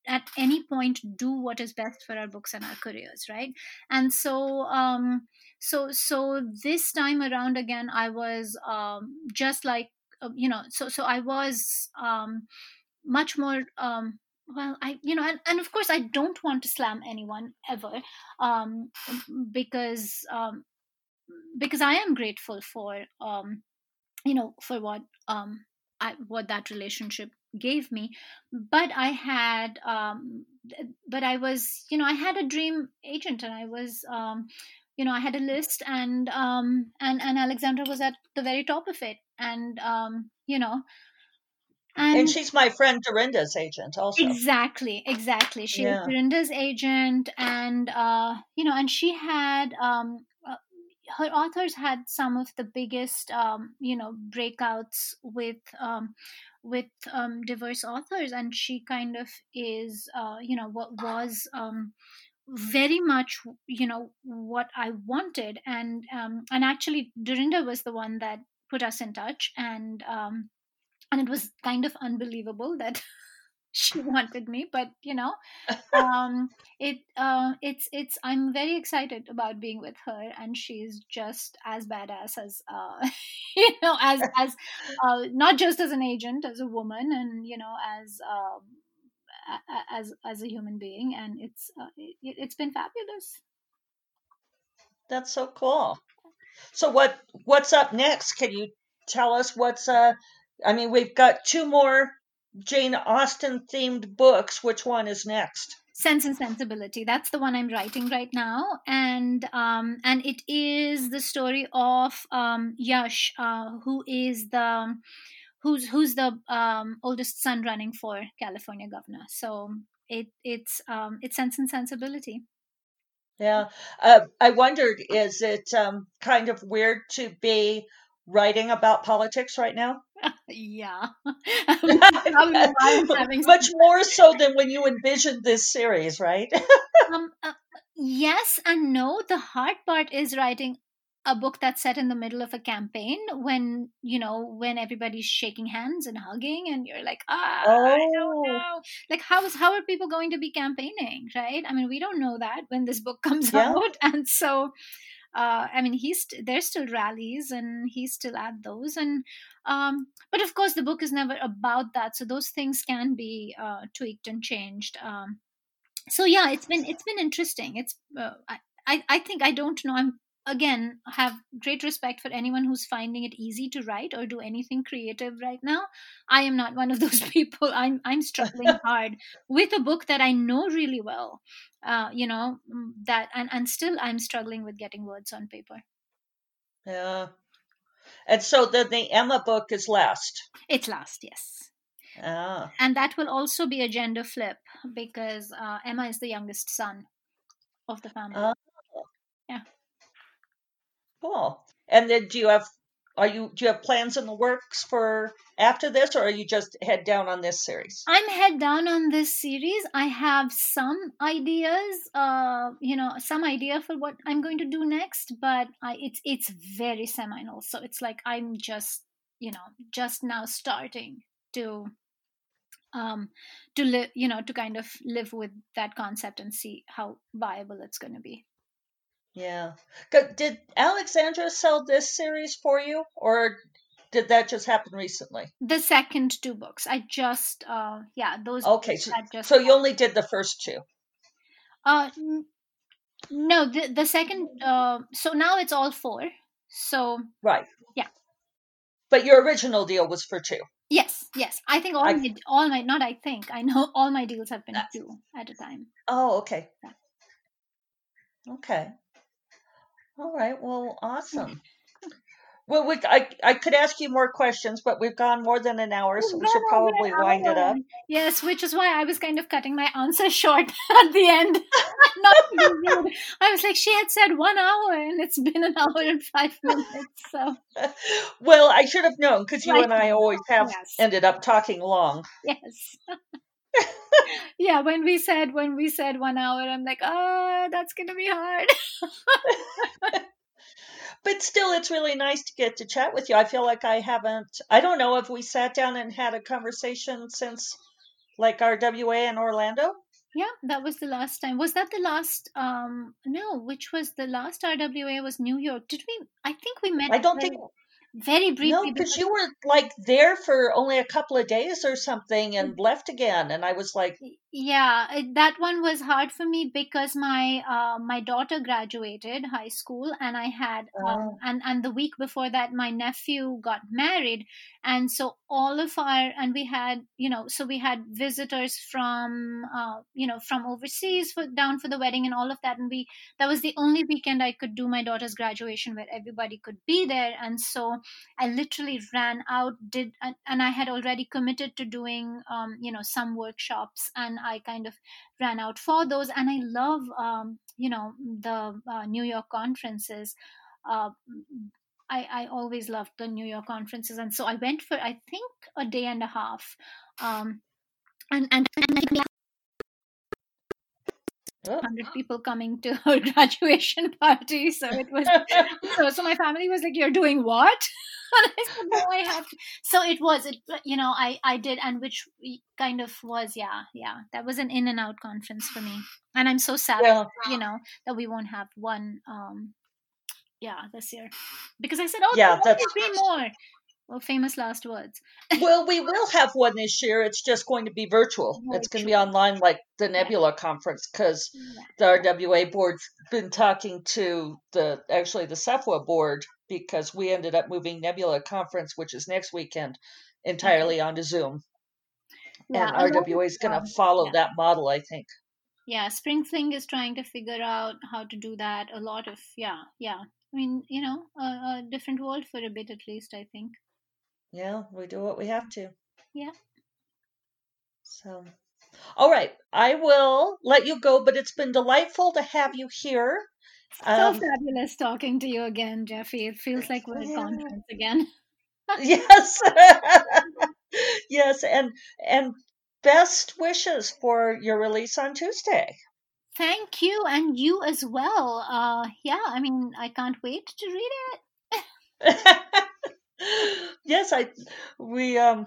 at any point do what is best for our books and our careers right? And so um so so this time around again i was um just like uh, you know so so i was um much more um well i you know and, and of course i don't want to slam anyone ever um because um because i am grateful for um you know for what um I, what that relationship gave me. But i had um, but i was you know i had a dream agent and i was um, you know i had a list and um, and and alexandra was at the very top of it. And um, you know and, and, she's my friend Dorinda's agent also. Exactly, exactly. She's yeah. Dorinda's agent, and uh, you know, and she had um, uh, her authors had some of the biggest um, you know breakouts with um, with um, diverse authors, and she kind of is, uh, you know, what was um, very much, you know, what I wanted, and um, and actually, Dorinda was the one that put us in touch, and um, and it was kind of unbelievable that she wanted me but you know um it uh it's it's i'm very excited about being with her and she's just as badass as uh you know as as uh not just as an agent as a woman and you know as um as as a human being and it's uh, it, it's been fabulous. That's so cool. So what what's up next? Can you tell us what's uh i mean we've got two more Jane Austen themed books, which one is next? Sense and Sensibility. That's the one I'm writing right now, and um, and it is the story of um, Yash, uh, who is the who's who's the um, oldest son running for California governor. So it it's um, it's Sense and Sensibility. Yeah, uh, I wondered, is it um, kind of weird to be writing about politics right now? yeah. Much more so than when you envisioned this series, right? um, uh, yes and no. The hard part is writing a book that's set in the middle of a campaign when you know when everybody's shaking hands and hugging and you're like ah oh. i don't oh. know like how is how are people going to be campaigning right i mean we don't know that when this book comes yeah. out and so uh, I mean, he's st- there's still rallies and he's still at those, and um, but of course the book is never about that, so those things can be uh, tweaked and changed. Um, so yeah, it's been it's been interesting. It's uh, I I think I don't know. I'm again have great respect for anyone who's finding it easy to write or do anything creative right now i am not one of those people i'm i'm struggling hard with a book that i know really well uh, you know that and and still i'm struggling with getting words on paper yeah And so then the Emma book is last. It's last, yes. Ah. And that will also be a gender flip because uh, Emma is the youngest son of the family. Oh. Yeah. Cool. And then do you have are you do you have plans in the works for after this or are you just head down on this series? I'm head down on this series. I have some ideas, uh, you know, some idea for what I'm going to do next, but I, it's it's very seminal. So it's like I'm just, you know, just now starting to um to live, you know, to kind of live with that concept and see how viable it's going to be. Yeah. Did Alexandra sell this series for you or did that just happen recently? The second two books, I just, uh, yeah, those Okay, so, just so you only did the first two. Uh, n- no, the the second. Uh, so now it's all four. So Right. Yeah. But your original deal was for two. yes, yes, I think all I my all my not I think I know all my deals have been two at a time. Oh, okay. Yeah. Okay. All right. Well, awesome. Hmm. Well, we, I, I could ask you more questions, but we've gone more than an hour, so We've should probably wind it up. Yes, which is why I was kind of cutting my answer short at the end. Not to be rude. I was like, she had said one hour, and it's been an hour and five minutes. So Well, I should have known because you Right. and I always have yes, ended up talking long. yes. Yeah, when we said when we said one hour, I'm like, oh, that's gonna be hard. But still, it's really nice to get to chat with you. I feel like I haven't, I don't know if we sat down and had a conversation since like RWA in Orlando. Yeah, that was the last time. Was that the last? Um, no, which was the last RWA was New York. Did we? I think we met. I don't think, very briefly. no, because you were like there for only a couple of days or something and mm. left again. And I was like, yeah it- that one was hard for me because my uh, my daughter graduated high school and i had um, oh, and and the week before that my nephew got married. And so all of our and we had you know so we had visitors from uh, you know from overseas for down for the wedding and all of that. And we that was the only weekend i could do my daughter's graduation where everybody could be there. And so i literally ran out did and, and i had already committed to doing um, you know some workshops. And i kind of ran out for those and i love um, you know the uh, new york conferences. Uh, I, I always loved the new york conferences and so i went for i think a day and a half. Um, and and, and think we had oh. 100 people coming to her graduation party so it was so, so my family was like you're doing what? And i said no i have to. So it was it you know i i did and which kind of was yeah yeah that was an in and out conference for me. And i'm so sad yeah. you know that we won't have one um yeah this year. Because i said oh Yeah, there will that's be more well famous last words. Well, we will have one this year. It's just going to be virtual. It's going to be online like the yeah. Nebula conference because yeah. the RWA board's been talking to the actually the SFWA board because we ended up moving Nebula conference, which is next weekend, entirely onto Zoom. yeah And a lot of RWA is going to follow yeah. that model, I think. yeah spring fling is trying to figure out how to do that. A lot of yeah yeah. I mean you know a, a different world for a bit at least i think Yeah, we do what we have to. yeah. So, all right, I will let you go, but it's been delightful to have you here. so Um, fabulous talking to you again Jeffe. It feels like we're at yeah, conference again. Yes, yes, and and best wishes for your release on Tuesday. thank you and you as well. Uh yeah i mean i can't wait to read it yes, I we um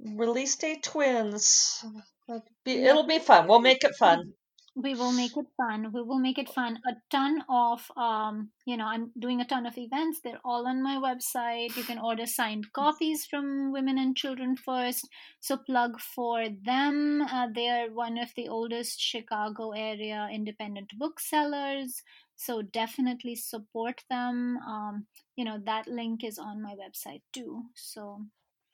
release day twins. It'll be, it'll be fun. We'll make it fun. we will make it fun. We will make it fun. A ton of um you know i'm doing a ton of events. They're all on my website. You can order signed copies from women and children first. So plug for them. Uh, they're one of the oldest chicago area independent booksellers so definitely support them um you know that link is on my website too so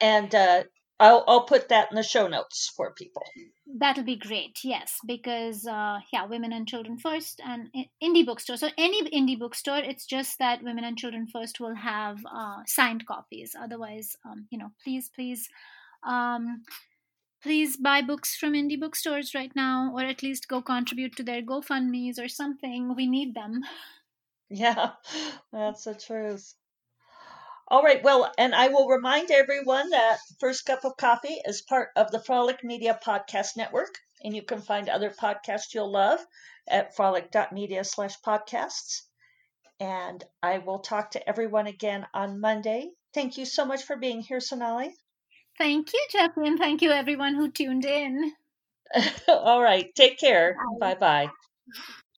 And uh, I'll I'll put that in the show notes for people. That'll be great. Yes, because uh, yeah, women and children first, and indie bookstore. So any indie bookstore, it's just that women and children first will have uh, signed copies. Otherwise, um, you know, please, please. Um, please buy books from indie bookstores right now, or at least go contribute to their GoFundMe's or something. We need them. Yeah, that's the truth. All right, well, and I will remind everyone that First Cup of Coffee is part of the Frolic Media Podcast Network, and you can find other podcasts you'll love at frolic.media slash podcasts. And I will talk to everyone again on Monday. Thank you so much for being here, Sonali. Thank you, and thank you everyone who tuned in. All right, take care. Bye bye.